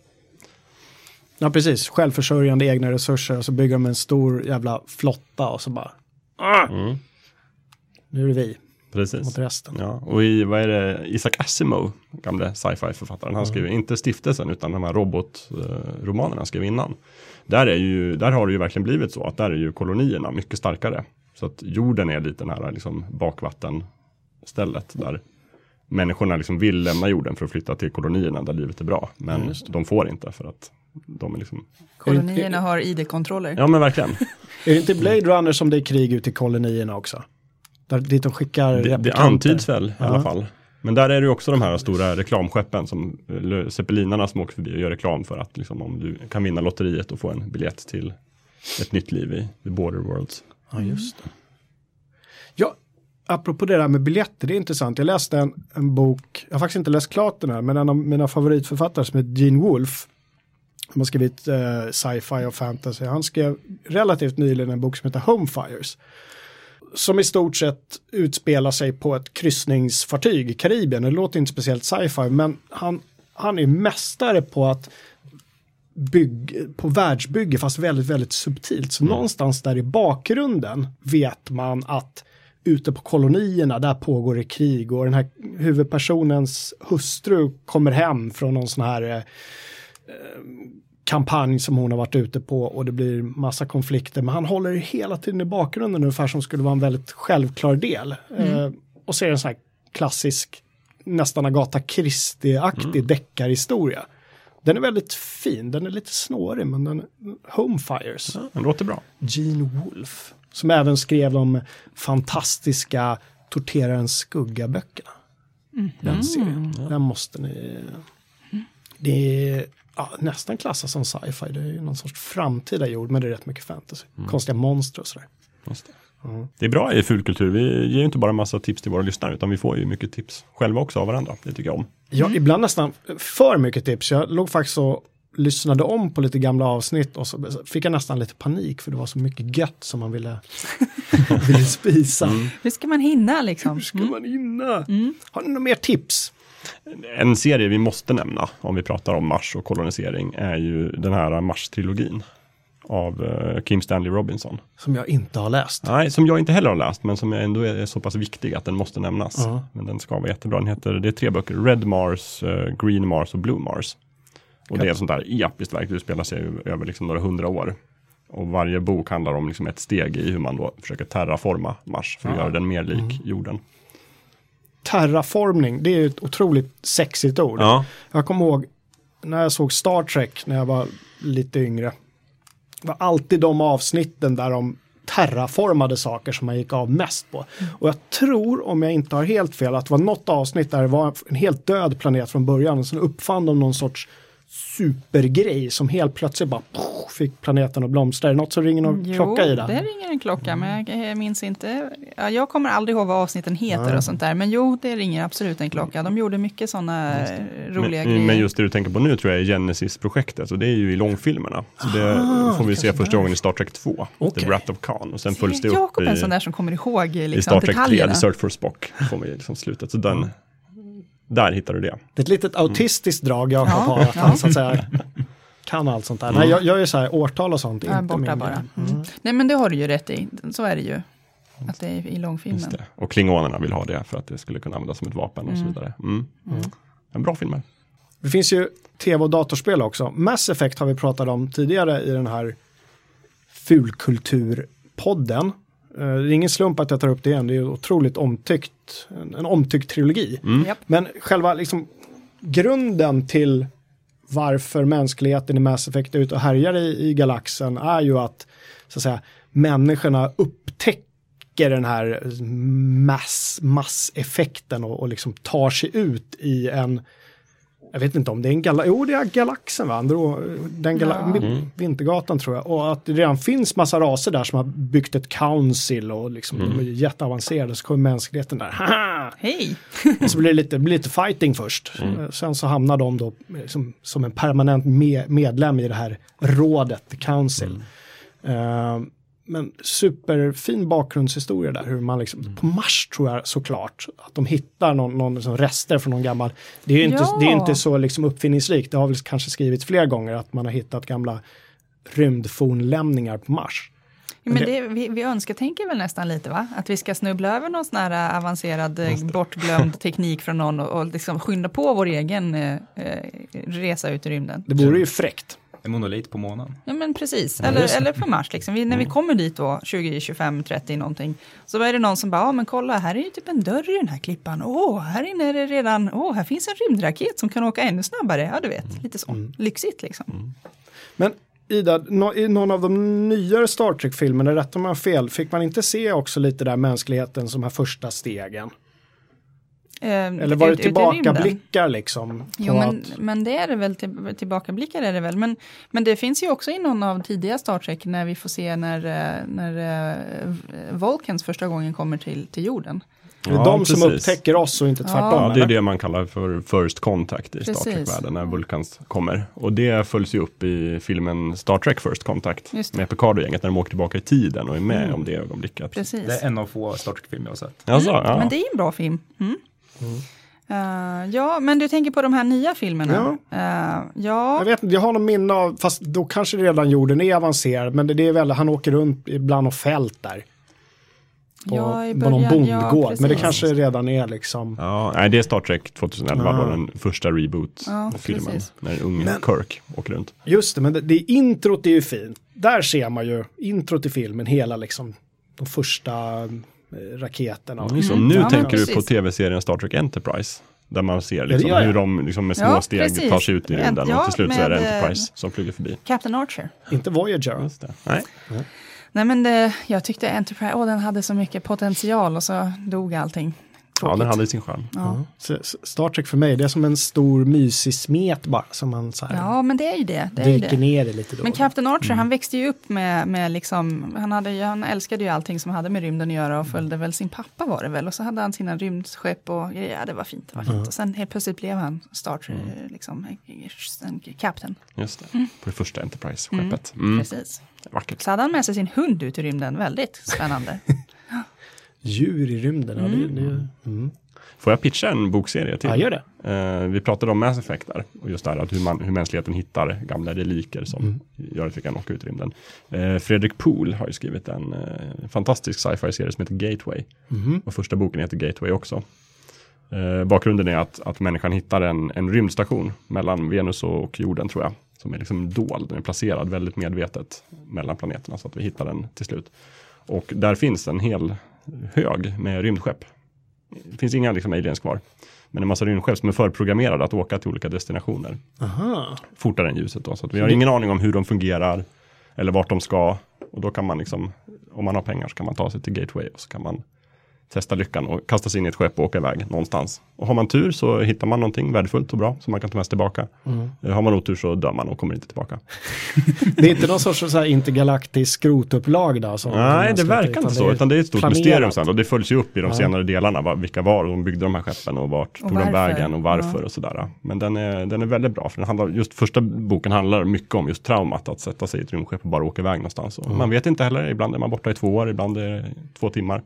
Ja, precis. Självförsörjande egna resurser och så bygger de en stor jävla flotta och så bara, ah, Mm. nu är det vi Precis. mot resten. Ja, och i, vad är det, Isaac Asimov, gamle sci-fi författaren, han skrev inte stiftelsen utan de här robotromanerna han skrev innan. Där, är ju, där har det ju verkligen blivit så att där är ju kolonierna mycket starkare. Så att jorden är lite den här liksom bakvattenstället där människorna liksom vill lämna jorden för att flytta till kolonierna där livet är bra. Men de får inte för att de är liksom, Kolonierna har ID-kontroller. ja men verkligen. Är det inte Blade Runner som det är krig ute i kolonierna också? Där, dit de skickar Det, det antyds väl i alla fall. Men där är det också de här stora reklamskeppen som eller zeppelinarna som åker förbi och gör reklam för att liksom, om du kan vinna lotteriet och få en biljett till ett nytt liv i The Border Worlds. Ja, just det. Ja, apropå det där med biljetter, det är intressant. Jag läste en, en bok, jag har faktiskt inte läst klart den här, men en av mina favoritförfattare som heter Gene Wolfe, som har skrivit eh, sci-fi och fantasy, han skrev relativt nyligen en bok som heter Home Fires. Som i stort sett utspelar sig på ett kryssningsfartyg i Karibien. Det låter inte speciellt sci-fi, men han, han är mästare på att bygg, på världsbygge fast väldigt, väldigt subtilt. Så någonstans där i bakgrunden vet man att ute på kolonierna där pågår det krig och den här huvudpersonens hustru kommer hem från någon sån här eh, kampanj som hon har varit ute på och det blir massa konflikter. Men han håller hela tiden i bakgrunden ungefär som skulle vara en väldigt självklar del. Eh, och det en sån här klassisk nästan Agatha Christie-aktig deckarhistoria. Den är väldigt fin, den är lite snårig men den Home Fires. Den låter bra. Gene Wolfe. Som även skrev de fantastiska Torterarens skugga-böckerna. Den serien. Den måste ni... Det är ja, nästan klassas som sci-fi. Det är ju någon sorts framtida jord men det är rätt mycket fantasy. Konstiga monster och sådär. Just det. det är bra i fulkultur. Vi ger ju inte bara massa tips till våra lyssnare utan vi får ju mycket tips själva också av varandra. Det tycker jag om. Ja, ibland nästan för mycket tips. Jag låg faktiskt och lyssnade om på lite gamla avsnitt och så fick jag nästan lite panik för det var så mycket gött som man ville, ville spisa. Hur ska man hinna liksom? Hur ska man hinna? Har ni några mer tips? En serie vi måste nämna om vi pratar om Mars och kolonisering är ju den här Mars-trilogin av eh, Kim Stanley Robinson. Som jag inte har läst. Nej, som jag inte heller har läst, men som ändå är så pass viktig att den måste nämnas. Ja. Men den ska vara jättebra. Den heter, det är tre böcker, Red Mars, eh, Green Mars och Blue Mars. Och det är ett sånt där episkt verk, det utspelar sig över liksom några hundra år. Och varje bok handlar om liksom ett steg i hur man då försöker terraforma Mars för att göra den mer lik jorden. Terraformning, det är ett otroligt sexigt ord. Ja, Jag kommer ihåg när jag såg Star Trek när jag var lite yngre. Det var alltid de avsnitten där de terraformade saker som man gick av mest på. Och jag tror, om jag inte har helt fel, att det var något avsnitt där det var en helt död planet från början. Och sen uppfann de någon sorts supergrej som helt plötsligt bara poff, fick planeten att blomstra. Är det något som ringer någon klocka i det det? ringer en klocka, men jag, jag minns inte. Ja, jag kommer aldrig ihåg vad avsnitten heter och sånt där, men jo, det ringer absolut en klocka. De gjorde mycket sådana roliga men, grejer. men just det du tänker på nu tror jag är Genesis-projektet och det är ju i långfilmerna. Så det får vi det se första gången i Star Trek 2, Okej. The Wrath of Khan. Och sen följs det upp Jakob en i, sån där som kommer ihåg i liksom, Star Trek 3, detaljerna. The Search for Spock. Får vi liksom slutet. Så den, där hittar du det. Det är ett litet autistiskt drag Jakob Ja, har, att ja. han så att säga kan allt sånt där. Nej, jag, jag är så här, årtal och sånt, Ja, inte borta bara. grej. Mm. Nej, men det har du ju rätt i. Så är det ju. Att det är i långfilmen. Just det. Och klingonerna vill ha det för att det skulle kunna användas som ett vapen och så vidare. Mm. En bra filmer. Det finns ju tv och datorspel också. Mass Effect har vi pratat om tidigare i den här fulkulturpodden. Eh, Det är ingen slump att jag tar upp det igen, det är otroligt omtyckt, en, en omtyckt trilogi. Japp. Men själva liksom grunden till varför mänskligheten i Mass Effect är ute och härjar i, i galaxen är ju att, så att säga, människorna upptäcker den här mass, masseffekten och, och liksom tar sig ut i en jag vet inte om det är en galax, jo det är galaxen va, Andro, den gala, Ja. Mi- Vintergatan tror jag. Och att det redan finns massa raser där som har byggt ett council och liksom de är jätteavancerade. Så kommer mänskligheten där, haha! Hej! Så blir det lite, blir lite fighting först. Eh, Sen så hamnar de då liksom, som en permanent me medlem i det här rådet, council. Eh, men superfin bakgrundshistoria där, hur man liksom, på Mars tror jag såklart, att de hittar någon, någon liksom rester från någon gammal, det är ju inte, Ja. det är inte så liksom uppfinningsrikt, det har väl kanske skrivits flera gånger att man har hittat gamla rymdfornlämningar på Mars. Ja, men det, vi, vi önsketänker väl nästan lite va? Att vi ska snubbla över någon sån här äh, avancerad äh, bortglömd teknik från någon och, och liksom skynda på vår egen eh, eh, resa ut i rymden. Det vore ju fräckt. En monolit på månen. Ja men precis, eller, eller på Mars liksom. Vi, när vi kommer dit då, 20, 25, 30 någonting, så är det någon som bara, ja men kolla här är ju typ en dörr i den här klippan, åh här inne är det redan, åh här finns en rymdraket som kan åka ännu snabbare, ja du vet, lite så, lyxigt liksom. Men Ida, nå- i någon av de nyare Star Trek-filmerna, rätt om jag har fel, fick man inte se också lite där mänskligheten som här första stegen? Eh, Eller var det ut- tillbakablickar liksom? Jo, men, att- men det är det väl, till, tillbakablickar är det väl. Men, men det finns ju också i någon av tidiga Star Trek när vi får se när, eh, när uh, Vulcans första gången kommer till, till jorden. det är Ja, de som precis. upptäcker oss och inte tvärtom. Ja, det är det man kallar för first contact i Star. Trek-världen när Vulkans kommer. Och det följs ju upp i filmen Star Trek First Contact med Picard och gänget när de åker tillbaka i tiden och är med om det ögonblicket. Precis. Det är en av få Star Trek-filmer jag har sett. Alltså, ja. Men det är en bra film. Mm. Eh, ja, men du tänker på de här nya filmerna? Ja. ja. Jag vet inte, jag har någon minne av, fast då kanske redan jorden är avancerad, men det, det är väl, han åker runt ibland och fält där. På, Ja, i på någon början, ja, bondgård, men det kanske redan är liksom. Ja, nej, det är Star Trek 2011 Ja. då, den första reboot-filmen. När en ung Men- Kirk åker runt. Just det, men det, det introt är ju fint. Där ser man ju introt i filmen, hela liksom de första raketerna. och Så liksom. nu Ja, tänker du på precis. tv-serien Star Trek Enterprise. Där man ser liksom hur de liksom med små Ja, steg precis. tar sig ut i En- rymden ja, och till slut så är det eh, Enterprise som flyger förbi. Captain Archer. Inte Voyager. Just det. Nej. Nej men det, jag tyckte Enterprise, åh den hade så mycket potential och så dog allting. Ja, den hade sin charm. Ja. Star Trek för mig, det är som en stor mysig smet bara som man så här ja, men det är ju det. det, är ju dyker det. ner i lite då. Men. Captain Archer, han växte ju upp med, med liksom, han, hade, ju- han älskade ju allting som hade med rymden att göra och följde väl sin pappa var det väl. Och så hade han sina rymdskepp och ja, det var fint, det var fint. Och sen helt plötsligt blev han Star Trek, liksom, en captain. Just det, på det första Enterprise-skeppet. Mm. Precis. Vackert. Så hade han med sig sin hund ut i rymden, väldigt spännande. Djur i rymden, ja, det, det, mm. Får jag pitcha en bokserie till? ja gör det. Eh, vi pratade om Mass Effect där. Och just det här att hur, man, hur mänskligheten hittar gamla reliker som gör att vi kan åka ut i rymden. Eh, Fredrik Pohl har ju skrivit en eh, fantastisk sci-fi-serie som heter Gateway. Och första boken heter Gateway också. Eh, bakgrunden är att, att människan hittar en, en rymdstation mellan Venus och jorden tror jag. Som är liksom dold, den är placerad väldigt medvetet mellan planeterna så att vi hittar den till slut. Och där finns en hel hög med rymdskepp. Det finns inga liksom aliens kvar. Men en massa rymdskepp som är förprogrammerade att åka till olika destinationer. Aha. Fortare än ljuset då. Så vi har ingen aning om hur de fungerar. Eller vart de ska. Och då kan man liksom, om man har pengar så kan man ta sig till Gateway. Och så kan man testa lyckan och kasta sig in i ett skepp och åka iväg någonstans. Och har man tur så hittar man någonting värdefullt och bra som man kan ta med sig tillbaka. Eh, Har man otur så dör man och kommer inte tillbaka. Det är inte någon sorts så här intergalaktisk skrotupplag då? Som, Nej, det verkar utan inte så. Utan det är ett stort planerat. mysterium sen. Och det följs ju upp i de Ja. senare delarna. Vad, vilka var de byggde de här skeppen och vart Och tog de varför. vägen och varför Ja. och sådär. Men den är, den är väldigt bra. För den handlar, just första boken handlar mycket om just traumat. Att sätta sig i ett rymdskepp och bara åka iväg någonstans. Och Man vet inte heller. Ibland är man borta i två år, ibland är det två timmar.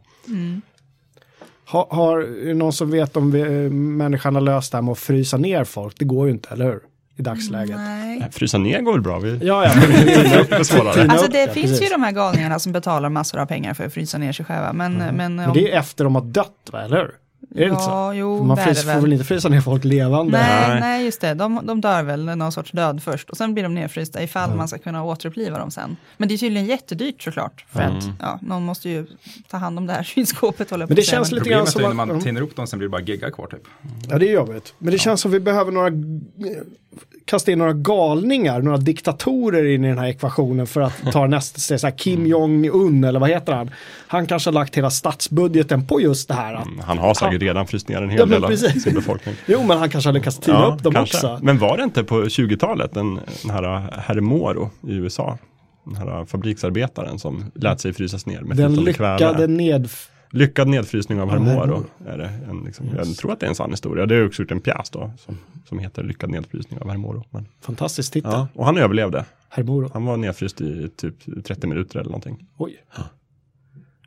Har, har det någon som vet om vi, eh, människan har löst det här med att frysa ner folk? Det går ju inte, eller hur? I dagsläget. Nej. Nej, Frysa ner går väl bra. Vi Ja, ja. Tina Alltså det det, finns ju de här galningarna som betalar massor av pengar för att frysa ner sig själva. Men, men, Men om- det är efter de har dött, va? eller hur? Är det inte så? Ja, jo, man frys, det får väl. väl inte frysa ner folk levande? Nej, Nej. nej, just det. De, de dör väl någon sorts död först och sen blir de nedfrysta ifall man ska kunna återuppliva dem sen. Men det är tydligen jättedyrt såklart. För att ja, någon måste ju ta hand om det här kylskåpet. håller Men på det känns lite grann som när att... man Mm. tinner upp dem sen blir det bara geggar kvar typ. Ja, det är jobbigt. Men det känns som vi behöver några kasta in några galningar, några diktatorer in i den här ekvationen för att ta nästa steg. Så här Kim Jong-Un eller vad heter han? Han kanske har lagt hela statsbudgeten på just det här. Att, Mm, Han har säkert redan fryst ner en hel Ja, del av sin befolkning. jo, men han kanske har lyckats tyna upp dem också. Men var det inte på 20-talet den, den här herr Moro i USA? Den här fabriksarbetaren som lät sig frysas ner med Den lyckade ned... Lyckad nedfrysning av. Moro. Är det en, liksom, Jag tror att det är en sann historia. Det är också gjort en pjäs då som, som heter Lyckad nedfrysning av herr Moro. Men, Fantastisk titel. ja, och han överlevde. Herr Moro. Han var nedfryst i typ 30 minuter eller någonting. Oj.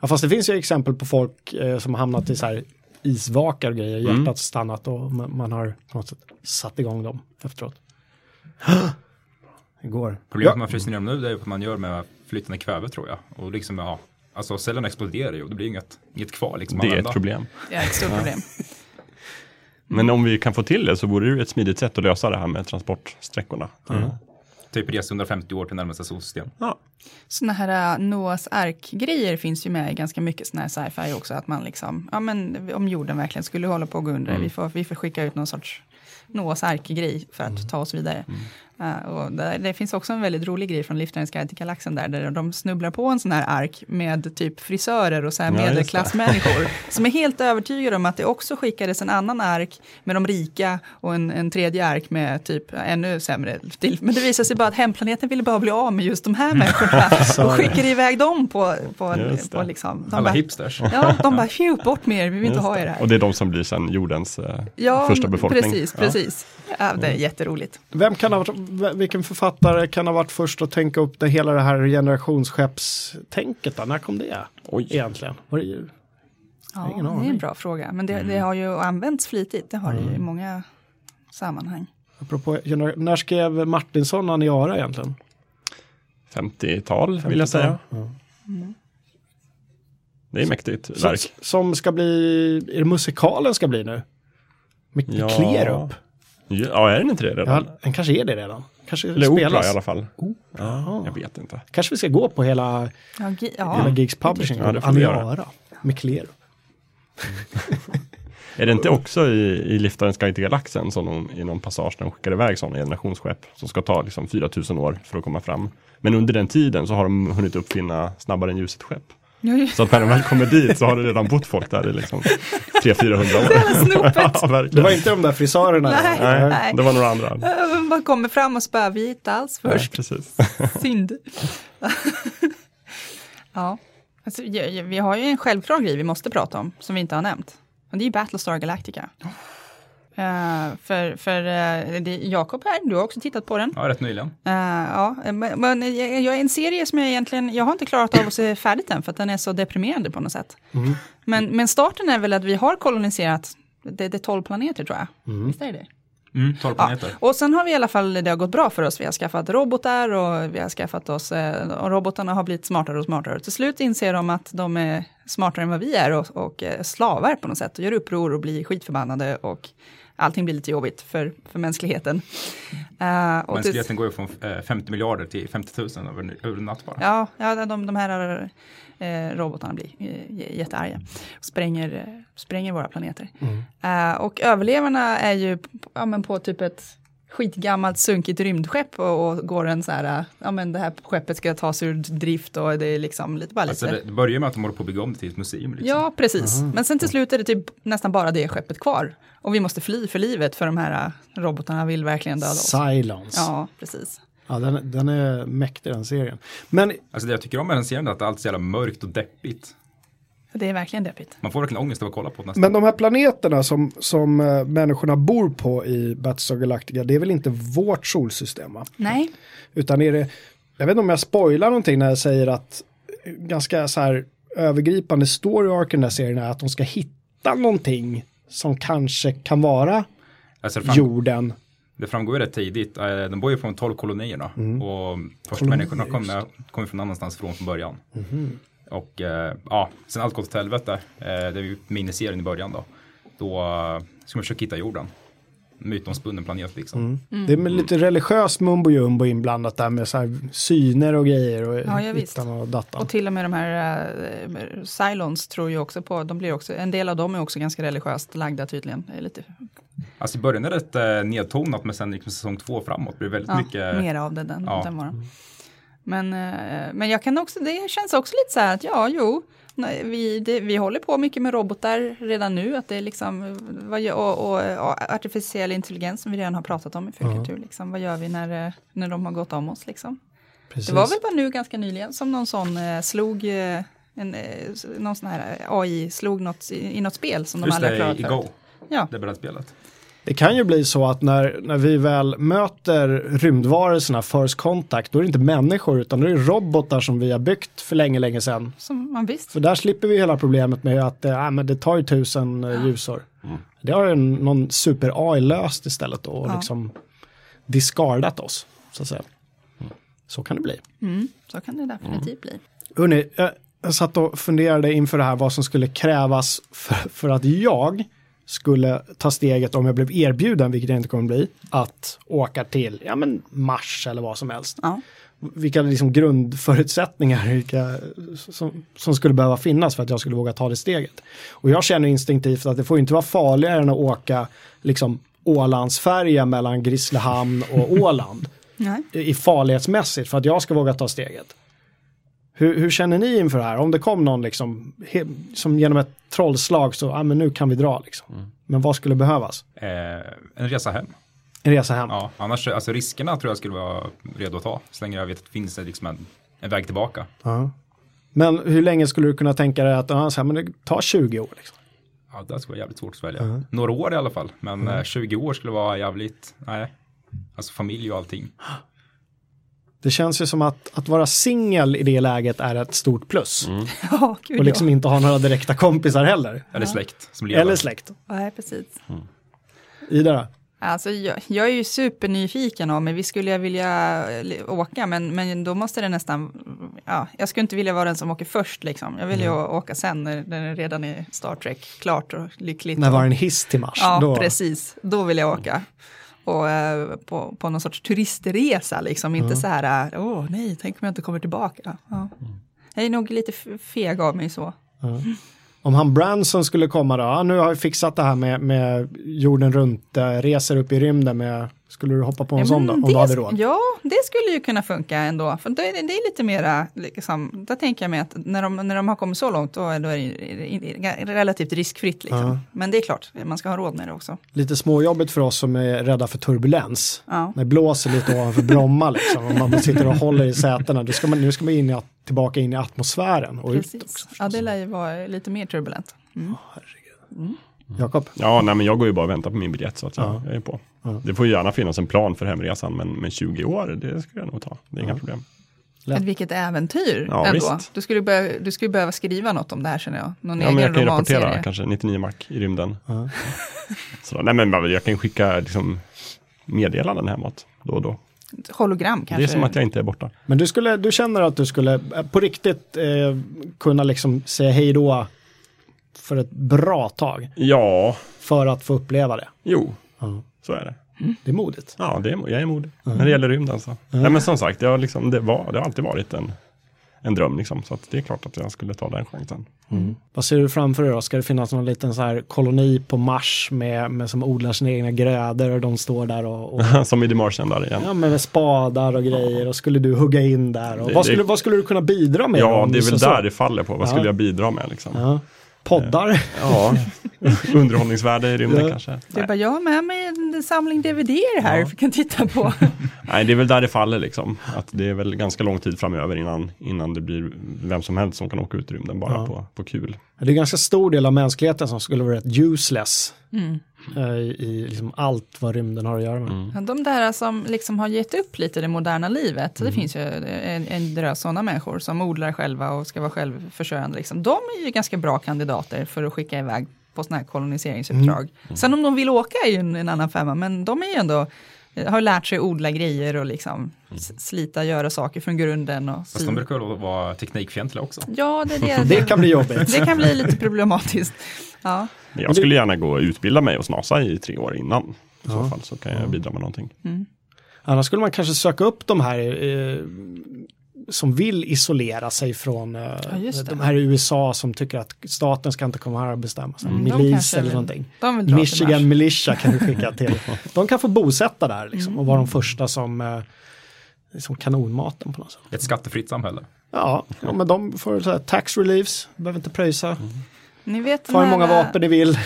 Ja, fast det finns ju exempel på folk eh, som har hamnat i så här isvakar och grejer, Mm. hjärtat stannat och man, man har på något sätt satt igång dem efteråt. Det går. Problemet Ja. med att frysa ner dem nu det är ju att man gör med flytande kväve tror jag. Och liksom, ja, alltså cellerna exploderar ju och det blir inget, inget kvar liksom. Det är ett problem. Det är ett stort problem. Men om vi kan få till det så vore det ett smidigt sätt att lösa det här med transportsträckorna. Typ resa 150 år till närmaste solsystem. Ja. Såna här äh, Noahs ark-grejer finns ju med i ganska mycket sån här sci-fi också. Att man liksom, ja men om jorden verkligen skulle hålla på att gå under, vi, får, vi får skicka ut någon sorts Noahs ark-grej för att ta oss vidare. Uh, och det, det finns också en väldigt rolig grej från Liftarens guide till galaxen där, där de snubblar på en sån här ark med typ frisörer och så här Ja, medelklassmänniskor som är helt övertygade om att det också skickades en annan ark med de rika och en, en tredje ark med typ ännu sämre. Men det visar sig bara att hemplaneten ville bara bli av med just de här människorna och skickade iväg dem på, på, på liksom. De Alla bara, hipsters. Ja, de bara, tju, bort med er, vi vill inte Just ha er här. Och det är de som blir sen jordens eh, Ja, första befolkning. precis, Ja. precis. Ja, det är jätteroligt. Vem kan ha vilken författare kan ha varit först att tänka upp det hela det här generationsskeppstänket då? När kom det Oj. egentligen? Var det ju? Ja, det är en bra fråga, men det, Mm. det har ju använts flitigt, det har det ju i många sammanhang. Apropå, när skrev Martinsson Aniara egentligen? 50-tal vill jag säga. Det är mäktigt Som, verk. som ska bli, är det musikalen ska bli nu? Med Ja. Klerup? Ja, är den inte det redan? Ja, den kanske är det redan. Kanske Eller opera spelas. i alla fall. Ja. Jag vet inte. Kanske vi ska gå på hela, Ja, gi- hela ja. Gigs Publishing. Ja, det får vi göra. Aniara med Klerup. Är det inte också i, i Liftarens guide till galaxen som de, i någon passage när de skickar iväg sådana generationsskepp som ska ta liksom 4000 år för att komma fram. Men under den tiden så har de hunnit uppfinna snabbare än ljuset skepp. Ja, Så att när de väl kommer dit så har det redan bott folk där i liksom 300-400 år. ja. Det var inte de där frisörerna. Nej. eller? Nej, det var några andra. Man kommer fram och så bara, vi inte alls Nej, först. precis. Synd. ja, alltså, vi har ju en självklar grej vi måste prata om, som vi inte har nämnt. Och det är ju Battlestar Galactica. Eh, för för uh, Jakob här, du har också tittat på den. Ja, rätt nyligen. Eh, ja, men, men jag, jag är en serie som jag egentligen, jag har inte klarat av att se färdigt än, för att den är så deprimerande på något sätt. Men, men starten är väl att vi har koloniserat, det, det är 12 planeter tror jag. Visst är det? Mm, 12 Ja, planeter. och sen har vi i alla fall, det har gått bra för oss. Vi har skaffat robotar och vi har skaffat oss, och robotarna har blivit smartare och smartare. Till slut inser de att de är smartare än vad vi är och, och slavar på något sätt och gör uppror och blir skitförbannade och allting blir lite jobbigt för, för mänskligheten. Eh, och till- Mänskligheten går ju från eh, 50 miljarder till 50 000 över, över en natt bara. Ja, ja de, de här eh, robotarna blir eh, jättearga och spränger, eh, spränger våra planeter. Eh, och överlevarna är ju ja, men på typ ett skitgammalt sunkigt rymdskepp och, och går en så här, eh, ja men det här skeppet ska tas ur drift och det är liksom lite bara lite. Alltså det, det börjar med att de håller på att bygga om det till ett museum. Liksom. Ja, precis. Men sen till slut är det typ nästan bara det skeppet kvar. Och vi måste fly för livet för de här eh, robotarna vill verkligen döda oss. Silence. Ja, Ja, precis. den, den är mäktig den serien. Men Alltså det jag tycker om med den serien är att allt är så jävla mörkt och deppigt. Det är verkligen deppigt. Man får verkligen ångest av att kolla på det nästan. Men de här planeterna som, som eh, människorna bor på i Battlestar Galactica, det är väl inte vårt solsystem va? Nej, Utan är det, jag vet inte om jag spoilar någonting när jag säger att ganska så här övergripande story arc i den här serien är att de ska hitta någonting som kanske kan vara Alltså fram, jorden. det framgår ju rätt tidigt. Eh, De bor ju från 12 kolonierna. Och första Kolonier, människorna kommer kom från annanstans från från början. Och eh, ja, sen allt gått åt helvete. Eh, det är ju miniserien i början då. Då eh, ska man försöka hitta jorden. Mytomspunnen planet liksom. Det är med lite religiös mumbo jumbo inblandat där med så här syner och grejer och Ja, ja, hittan och dattan. Och till och med de här uh, Cylons tror ju också på, de blir också, en del av dem är också ganska religiöst lagda tydligen. Det är lite Alltså i början är det rätt eh, nedtonat men sen liksom säsong två framåt blir det väldigt Ja, mycket. mer av det den, ja. den morgonen. Men, eh, men jag kan också, det känns också lite så här att ja, jo, nej, vi, det, vi håller på mycket med robotar redan nu, att det är liksom, vad och, och, och artificiell intelligens som vi redan har pratat om i Fulkultur, liksom, vad gör vi när, eh, när de har gått om oss liksom? Precis. Det var väl bara nu ganska nyligen som någon sån eh, slog, eh, en, eh, någon sån här AI slog något i, i något spel som de Just aldrig har det, klarat i Go. Ja, det brädspelet. Det kan ju bli så att när, när vi väl möter rymdvarelserna first contact, då är det inte människor utan då är det robotar som vi har byggt för länge, länge sedan. som man visst. För där slipper vi hela problemet med att ja, men det tar ju tusen eh, ljusår. Det har ju någon super-AI löst istället då och Ja. liksom discardat oss. Så att säga. Så kan det bli. Mm, så kan det definitivt bli. Hörrni, jag, jag satt och funderade inför det här vad som skulle krävas för, för att jag skulle ta steget om jag blev erbjuden, vilket jag inte kommer bli, att åka till ja, men Mars eller vad som helst. Ja. Vilka liksom grundförutsättningar vilka, som, som skulle behöva finnas för att jag skulle våga ta det steget. Och jag känner instinktivt att det får inte vara farligare än att åka liksom Ålandsfärja mellan Grisslehamn och Åland Nej. i farlighetsmässigt för att jag ska våga ta steget. Hur, hur känner ni inför det här? Om det kom någon liksom, he, som genom ett trollslag så, ja men nu kan vi dra liksom. Men vad skulle behövas? Eh, en resa hem. En resa hem? Ja, annars, alltså riskerna tror jag skulle vara redo att ta. Så länge jag vet att det finns liksom en, en väg tillbaka. Ja. Men hur länge skulle du kunna tänka dig att, ja, så här, men det tar 20 år? Liksom. Ja, det skulle vara jävligt svårt att svälja. Några år i alla fall, men eh, 20 år skulle vara jävligt, nej. Alltså familj och allting. Det känns ju som att, att vara singel i det läget är ett stort plus. Ja, gud Och liksom inte ha några direkta kompisar heller. Eller släkt. Eller släkt. ja. Nej, precis. Ida då? Alltså, jag, jag är ju supernyfiken om, men vi skulle jag vilja åka, men, men då måste det nästan, ja, jag skulle inte vilja vara den som åker först liksom. Jag vill ju åka sen när, när det redan är Star Trek klart och lyckligt. När var en hiss till Mars? Ja, då, precis. Då vill jag åka. Och eh, på, på någon sorts turistresa, liksom. Inte så här, eh, åh nej, tänk om jag inte kommer tillbaka. Ja. Jag är nog lite feg av mig så. Om han Branson skulle komma då, nu har vi fixat det här med, med jorden runt, eh, reser upp i rymden med, skulle du hoppa på en Ja, sån då? Om du hade råd? Ja, det skulle ju kunna funka ändå. För det, det är lite mera, liksom, där tänker jag mig att när de, när de har kommit så långt, då är, då är det relativt riskfritt. Liksom. Ja. Men det är klart, man ska ha råd med det också. Lite småjobbigt för oss som är rädda för turbulens. Ja. När det blåser lite ovanför Bromma liksom, och man sitter och håller i sätena, då ska man, nu ska man in i, tillbaka in i atmosfären och ut också. Precis. Ja, det lär ju vara lite mer turbulent. Mm. Jakob? Ja, nej men jag går ju bara och väntar på min biljett så att jag, Ja. jag är på. Ja. Det får ju gärna finnas en plan för hemresan, men, men 20 år, det skulle jag nog ta. Det är inga problem. Lätt. Men vilket äventyr Ja, ändå. visst. Du skulle, behöva, du skulle behöva skriva något om det här känner jag. Någon Ja, men jag egen kan ju rapportera kanske 99 mark i rymden. Ja. Så, nej men jag kan skicka liksom, meddelanden hemåt då och då. Hologram kanske. Det är som att jag inte är borta. Men du, skulle, du känner att du skulle eh, på riktigt eh, kunna liksom säga hej då för ett bra tag Ja, för att få uppleva det. jo, Ja. så är det. Det är modigt. Ja, det är, jag är modig. När det gäller rymden så. Nej men som sagt, jag liksom, det, var, det har alltid varit en, en dröm liksom. Så det är klart att jag skulle ta den chansen. Vad ser du framför dig då? Ska det finnas någon liten så här koloni på Mars med, med som odlar sina egna grödor och de står där och, och som i The Martian där igen. ja, men med spadar och grejer och skulle du hugga in där? Och Det- vad, det- skulle, vad skulle du kunna bidra med? Ja, det är väl där så? det faller på. Vad Ja. skulle jag bidra med liksom? Ja. Poddar? Ja, underhållningsvärde i rymden Ja. kanske. Nej. bara, jag har med mig en samling DVD här vi kan titta på. Nej, det är väl där det faller liksom. Att det är väl ganska lång tid framöver innan, innan det blir vem som helst som kan åka ut i rymden bara Ja. på, på kul. Det är en ganska stor del av mänskligheten som skulle vara rätt useless Mm. Eh, i, liksom allt vad rymden har att göra med. Mm. De där som liksom har gett upp lite det moderna livet, Mm. det finns ju en, en drös sådana människor som odlar själva och ska vara självförsörjande. Liksom. De är ju ganska bra kandidater för att skicka iväg på sådana här koloniseringsuppdrag. Mm. Sen om de vill åka är ju en, en annan femma, men de är ju ändå eh, har lärt sig odla grejer och liksom s- slita, göra saker från grunden. Och Fast de brukar vara teknikfientliga också. Ja, det, är det, Det kan bli jobbigt. det kan bli lite problematiskt. Ja. Men jag skulle gärna gå och utbilda mig hos NASA i tre år innan. I Ja. så fall så kan jag bidra med någonting. Annars skulle man kanske söka upp de här eh, som vill isolera sig från eh, det. de här i USA som tycker att staten ska inte komma här och bestämma. Så Mm, Milis eller vill- någonting. Michigan. Militia kan du skicka till. De kan få bosätta där liksom, och vara Mm. de första som, eh, som kanonmaten på något sätt. Ett skattefritt samhälle. Ja, ja men de får så här, tax reliefs, behöver inte pröjsa. Ni vet den hur många vapen ni vill.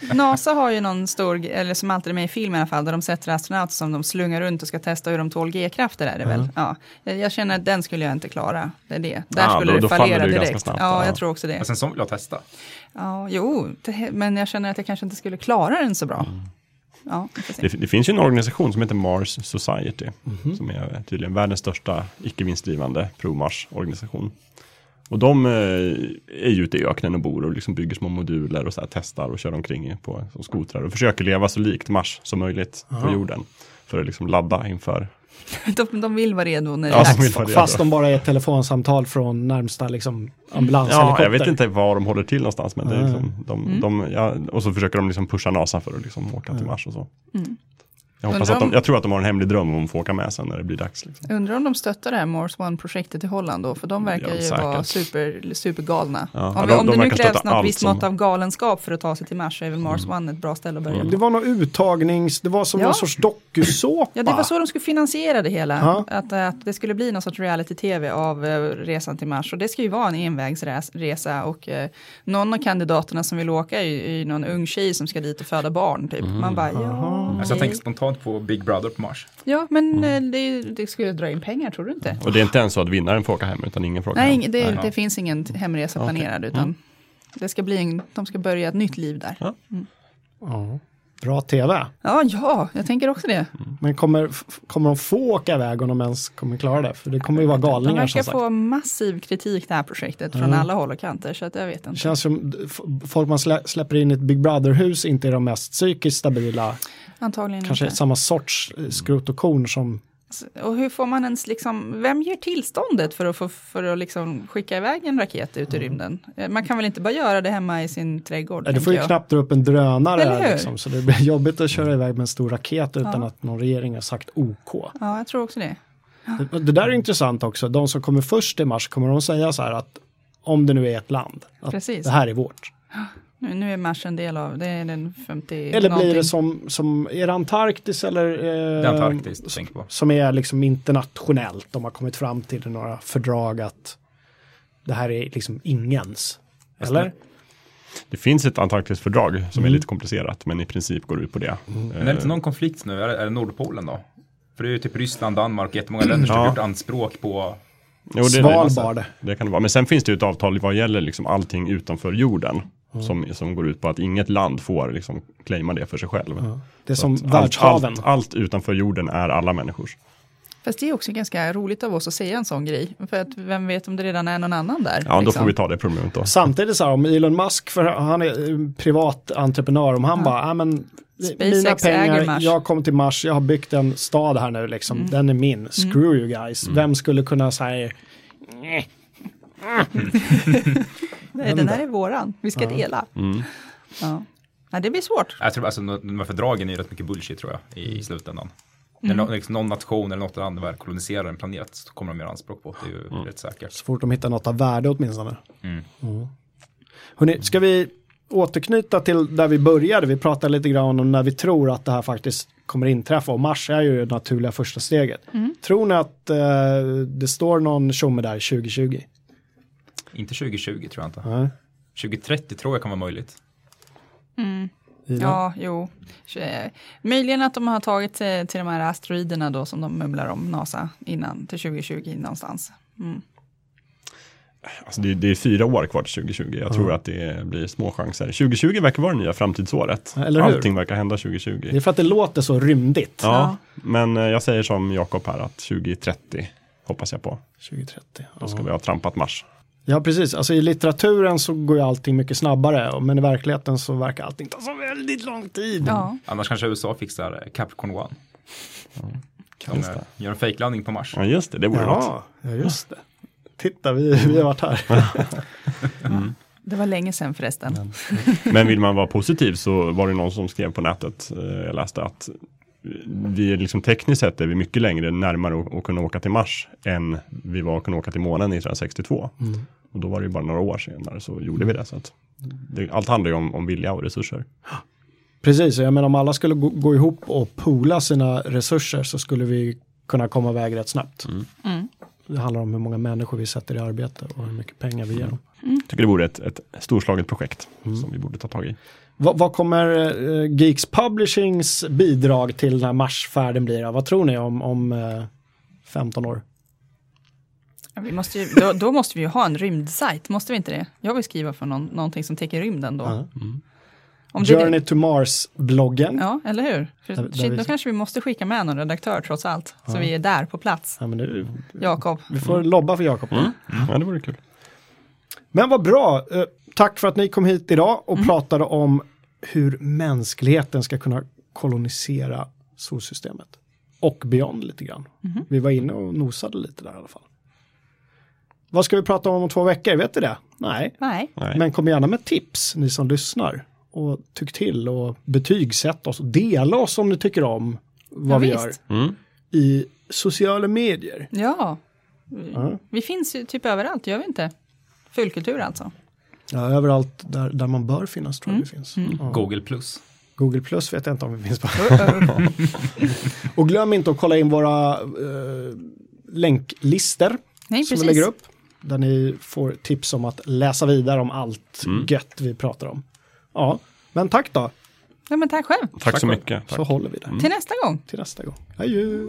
NASA har ju någon stor, eller som alltid är med i film i alla fall, där de sätter astronauter som de slungar runt och ska testa hur de tål G-krafter är det väl. Ja. Jag känner att den skulle jag inte klara. Det är det. Där Ja, skulle då- det då fallera direkt. snabbt, ja, ja. jag tror också det. Men sen så vill jag testa. Ja, jo, det, men jag känner att jag kanske inte skulle klara den så bra. Ja, får se. Det, det finns ju en organisation som heter Mars Society. Mhm. Som är tydligen världens största icke-vinstdrivande pro-Mars-organisation. Och de eh, är ju ute i öknen och bor och liksom bygger små moduler och så här testar och kör omkring på som skotrar och försöker leva så likt Mars som möjligt på jorden. För att liksom ladda inför. De, de vill vara redo när det Ja, är de dags. Fast de bara är ett telefonsamtal från närmsta liksom, ambulanshelikopter. Ja, jag vet inte var de håller till någonstans. Men det är Mm. liksom, de, de, ja, och så försöker de liksom pusha NASA för att liksom åka till Mars och så. Jag, hoppas att de, om- jag tror att de har en hemlig dröm om att få åka med sen när det blir dags. Liksom. Undrar om de stöttar det här Morse One-projektet i Holland då, för de verkar Ja, ju säkert. vara super, supergalna. Ja, om ja, de- om de det nu krävs något visst som- Mm. mått av galenskap för att ta sig till Mars, så är väl Mars One ett bra ställe att börja. Det var någon uttagnings, det var som Ja. någon sorts dokusåpa. Ja, det var så de skulle finansiera det hela. Ja. Att, att det skulle bli någon sorts reality-tv av eh, resan till Mars. Och det ska ju vara en envägsresa. Och eh, någon av kandidaterna som vill åka är ju, någon ung tjej som ska dit och föda barn. Typ. Mm. Man bara, ja, Alltså jag tänker spontant på Big Brother på Mars. ja men Mm. eh, det, det skulle dra in pengar, tror du inte? Och det är inte ens så att vinnaren får åka hem utan ingen får åka Nej, hem. det, Nej. det finns ingen hemresa Okej. planerad. Utan det ska bli en, de ska börja ett nytt liv där. Ja. Ja. Bra tv. Ja, ja, jag tänker också det. Men kommer, kommer de få åka iväg om de ens kommer klara det? För det kommer ju vara De galningar verkar som sagt. få massiv kritik det här projektet från Mm. alla håll och kanter. Så att jag vet Det inte. känns som folk man slä, släpper in i ett Big Brother-hus inte är de mest psykiskt stabila. Antagligen Kanske inte. samma sorts eh, skrot och korn som Och hur får man ens liksom, vem ger tillståndet för att, få, för att liksom skicka iväg en raket ut i rymden? Eh, Man kan väl inte bara göra det hemma i sin trädgård? Du får ju jag. knappt dra upp en drönare liksom, så det blir jobbigt att köra iväg med en stor raket utan Ja. att någon regering har sagt OK. Ja, jag tror också det. Det, det där är intressant också, de som kommer först i mars, kommer de säga så här att om det nu är ett land, att Precis. det här är vårt. Nu, nu är Mars en del av, det är den 50 Eller blir någonting. det som, som är det Antarktis eller eh, Det är Antarktis du tänker på. som är liksom internationellt, de har kommit fram till några fördrag att det här är liksom ingens. Eller? Det finns ett Antarktisfördrag som Mm. är lite komplicerat men i princip går ut på det. Men är det inte någon konflikt nu? Är det, är det Nordpolen då? För det är ju typ Ryssland, Danmark och jättemånga länder som Ja. har gjort anspråk på Jo, det, Svalbard. Det, det kan det vara. Men sen finns det ju ett avtal vad gäller liksom allting utanför jorden. Mm. Som, som går ut på att inget land får liksom claima det för sig själv. Det är som världshaven. Allt, allt, allt utanför jorden är alla människors. Fast det är också ganska roligt av oss att säga en sån grej. För att vem vet om det redan är någon annan där? Ja, då liksom. får vi ta det problemet då. Samtidigt så här, om Elon Musk, för han är eh, privat entreprenör, om han bara, ja men mina SpaceX pengar, Mars." jag kom till Mars, jag har byggt en stad här nu liksom, den är min, screw you guys. Vem skulle kunna säga, Nej, den här är våran, vi ska dela. Mm. Ja. Nej, det blir svårt. Jag tror alltså de här fördragen är rätt mycket bullshit tror jag i, i slutändan. När nå- liksom någon nation eller något land väl koloniserar en planet så kommer de göra anspråk på det. Det är ju Mm. rätt säkert. så fort de hittar något av värde åtminstone. Mm. Mm. Hörrni, ska vi återknyta till där vi började? Vi pratade lite grann om när vi tror att det här faktiskt kommer inträffa och Mars är ju det naturliga första steget. Tror ni att eh, det står någon tjomme där 2020? Inte 2020 tror jag inte. Nej. 2030 tror jag kan vara möjligt. Ida? Ja, jo. Eh, Möjligen att de har tagit sig till de här asteroiderna då som de mumlar om, NASA, innan till 2020 någonstans. Mm. Alltså det, det är fyra år kvar till 2020. Jag tror att det blir små chanser. 2020 verkar vara det nya framtidsåret. Eller hur? Allting verkar hända 2020. Det är för att det låter så rymdigt. Ja, men eh, jag säger som Jakob här att 2030 hoppas jag på. 2030. Då ska vi ha trampat Mars. Ja, precis. Alltså i litteraturen så går ju allting mycket snabbare, men i verkligheten så verkar allting ta så väldigt lång tid. Ja, Annars kanske USA fixar Capricorn One. De eh, det. gör en fejklandning på Mars. Ja, just det. Det vore. Ja, ja, just det. Titta, vi, vi har varit här. det var länge sedan förresten. Men vill man vara positiv så var det någon som skrev på nätet, eh, jag läste att vi är liksom tekniskt sett är vi mycket längre närmare att, kunna åka till Mars än vi var att kunna åka till månen 1962. Och då var det ju bara några år senare så gjorde vi det. Så att det allt handlar ju om, om vilja och resurser. Precis, jag menar om alla skulle gå, gå ihop och poola sina resurser så skulle vi kunna komma iväg rätt snabbt. Mm. Det handlar om hur många människor vi sätter i arbete och hur mycket pengar vi ger dem. Jag tycker det vore ett, ett storslaget projekt som vi borde ta tag i. Vad, vad kommer eh, Geeks Publishings bidrag till den här marsfärden bli? Då? Vad tror ni om, om eh, 15 år? Ja, Vi måste ju, då, då måste vi ju ha en rymdsajt, måste vi inte det? Jag vill skriva för någon, någonting som täcker rymden då. Ja. Om det- Journey to Mars-bloggen. Ja. Ja, eller hur? För, Där- där vi- då kanske vi måste skicka med någon redaktör trots allt. Så vi är där på plats. men nu, Jakob. vi får lobba för Jakob. Ja, det vore kul. Men vad bra. Eh, tack för att ni kom hit idag och pratade om hur mänskligheten ska kunna kolonisera solsystemet. Och beyond lite grann. Vi var inne och nosade lite där i alla fall. Vad ska vi prata om om två veckor? Vet du det? Nej. Nej. Men kom gärna med tips, ni som lyssnar. Och tyck till och betygsätt oss och dela oss om ni tycker om vad Ja, vi visst. gör Mm. i sociala medier. Ja. Ja. Vi finns ju typ överallt, gör vi inte? Fullkultur alltså. Ja, överallt där, där man bör finnas tror jag vi finns. Ja. Google plus. Google Plus vet jag inte om vi finns på. och glöm inte att kolla in våra eh, länklister Nej, som vi lägger upp. Där ni får tips om att läsa vidare om allt gött vi pratar om. Ja, men tack då. Ja, men tack själv. Tack så mycket. Tack. Så håller vi det. Till nästa gång. Till nästa gång. Adjö.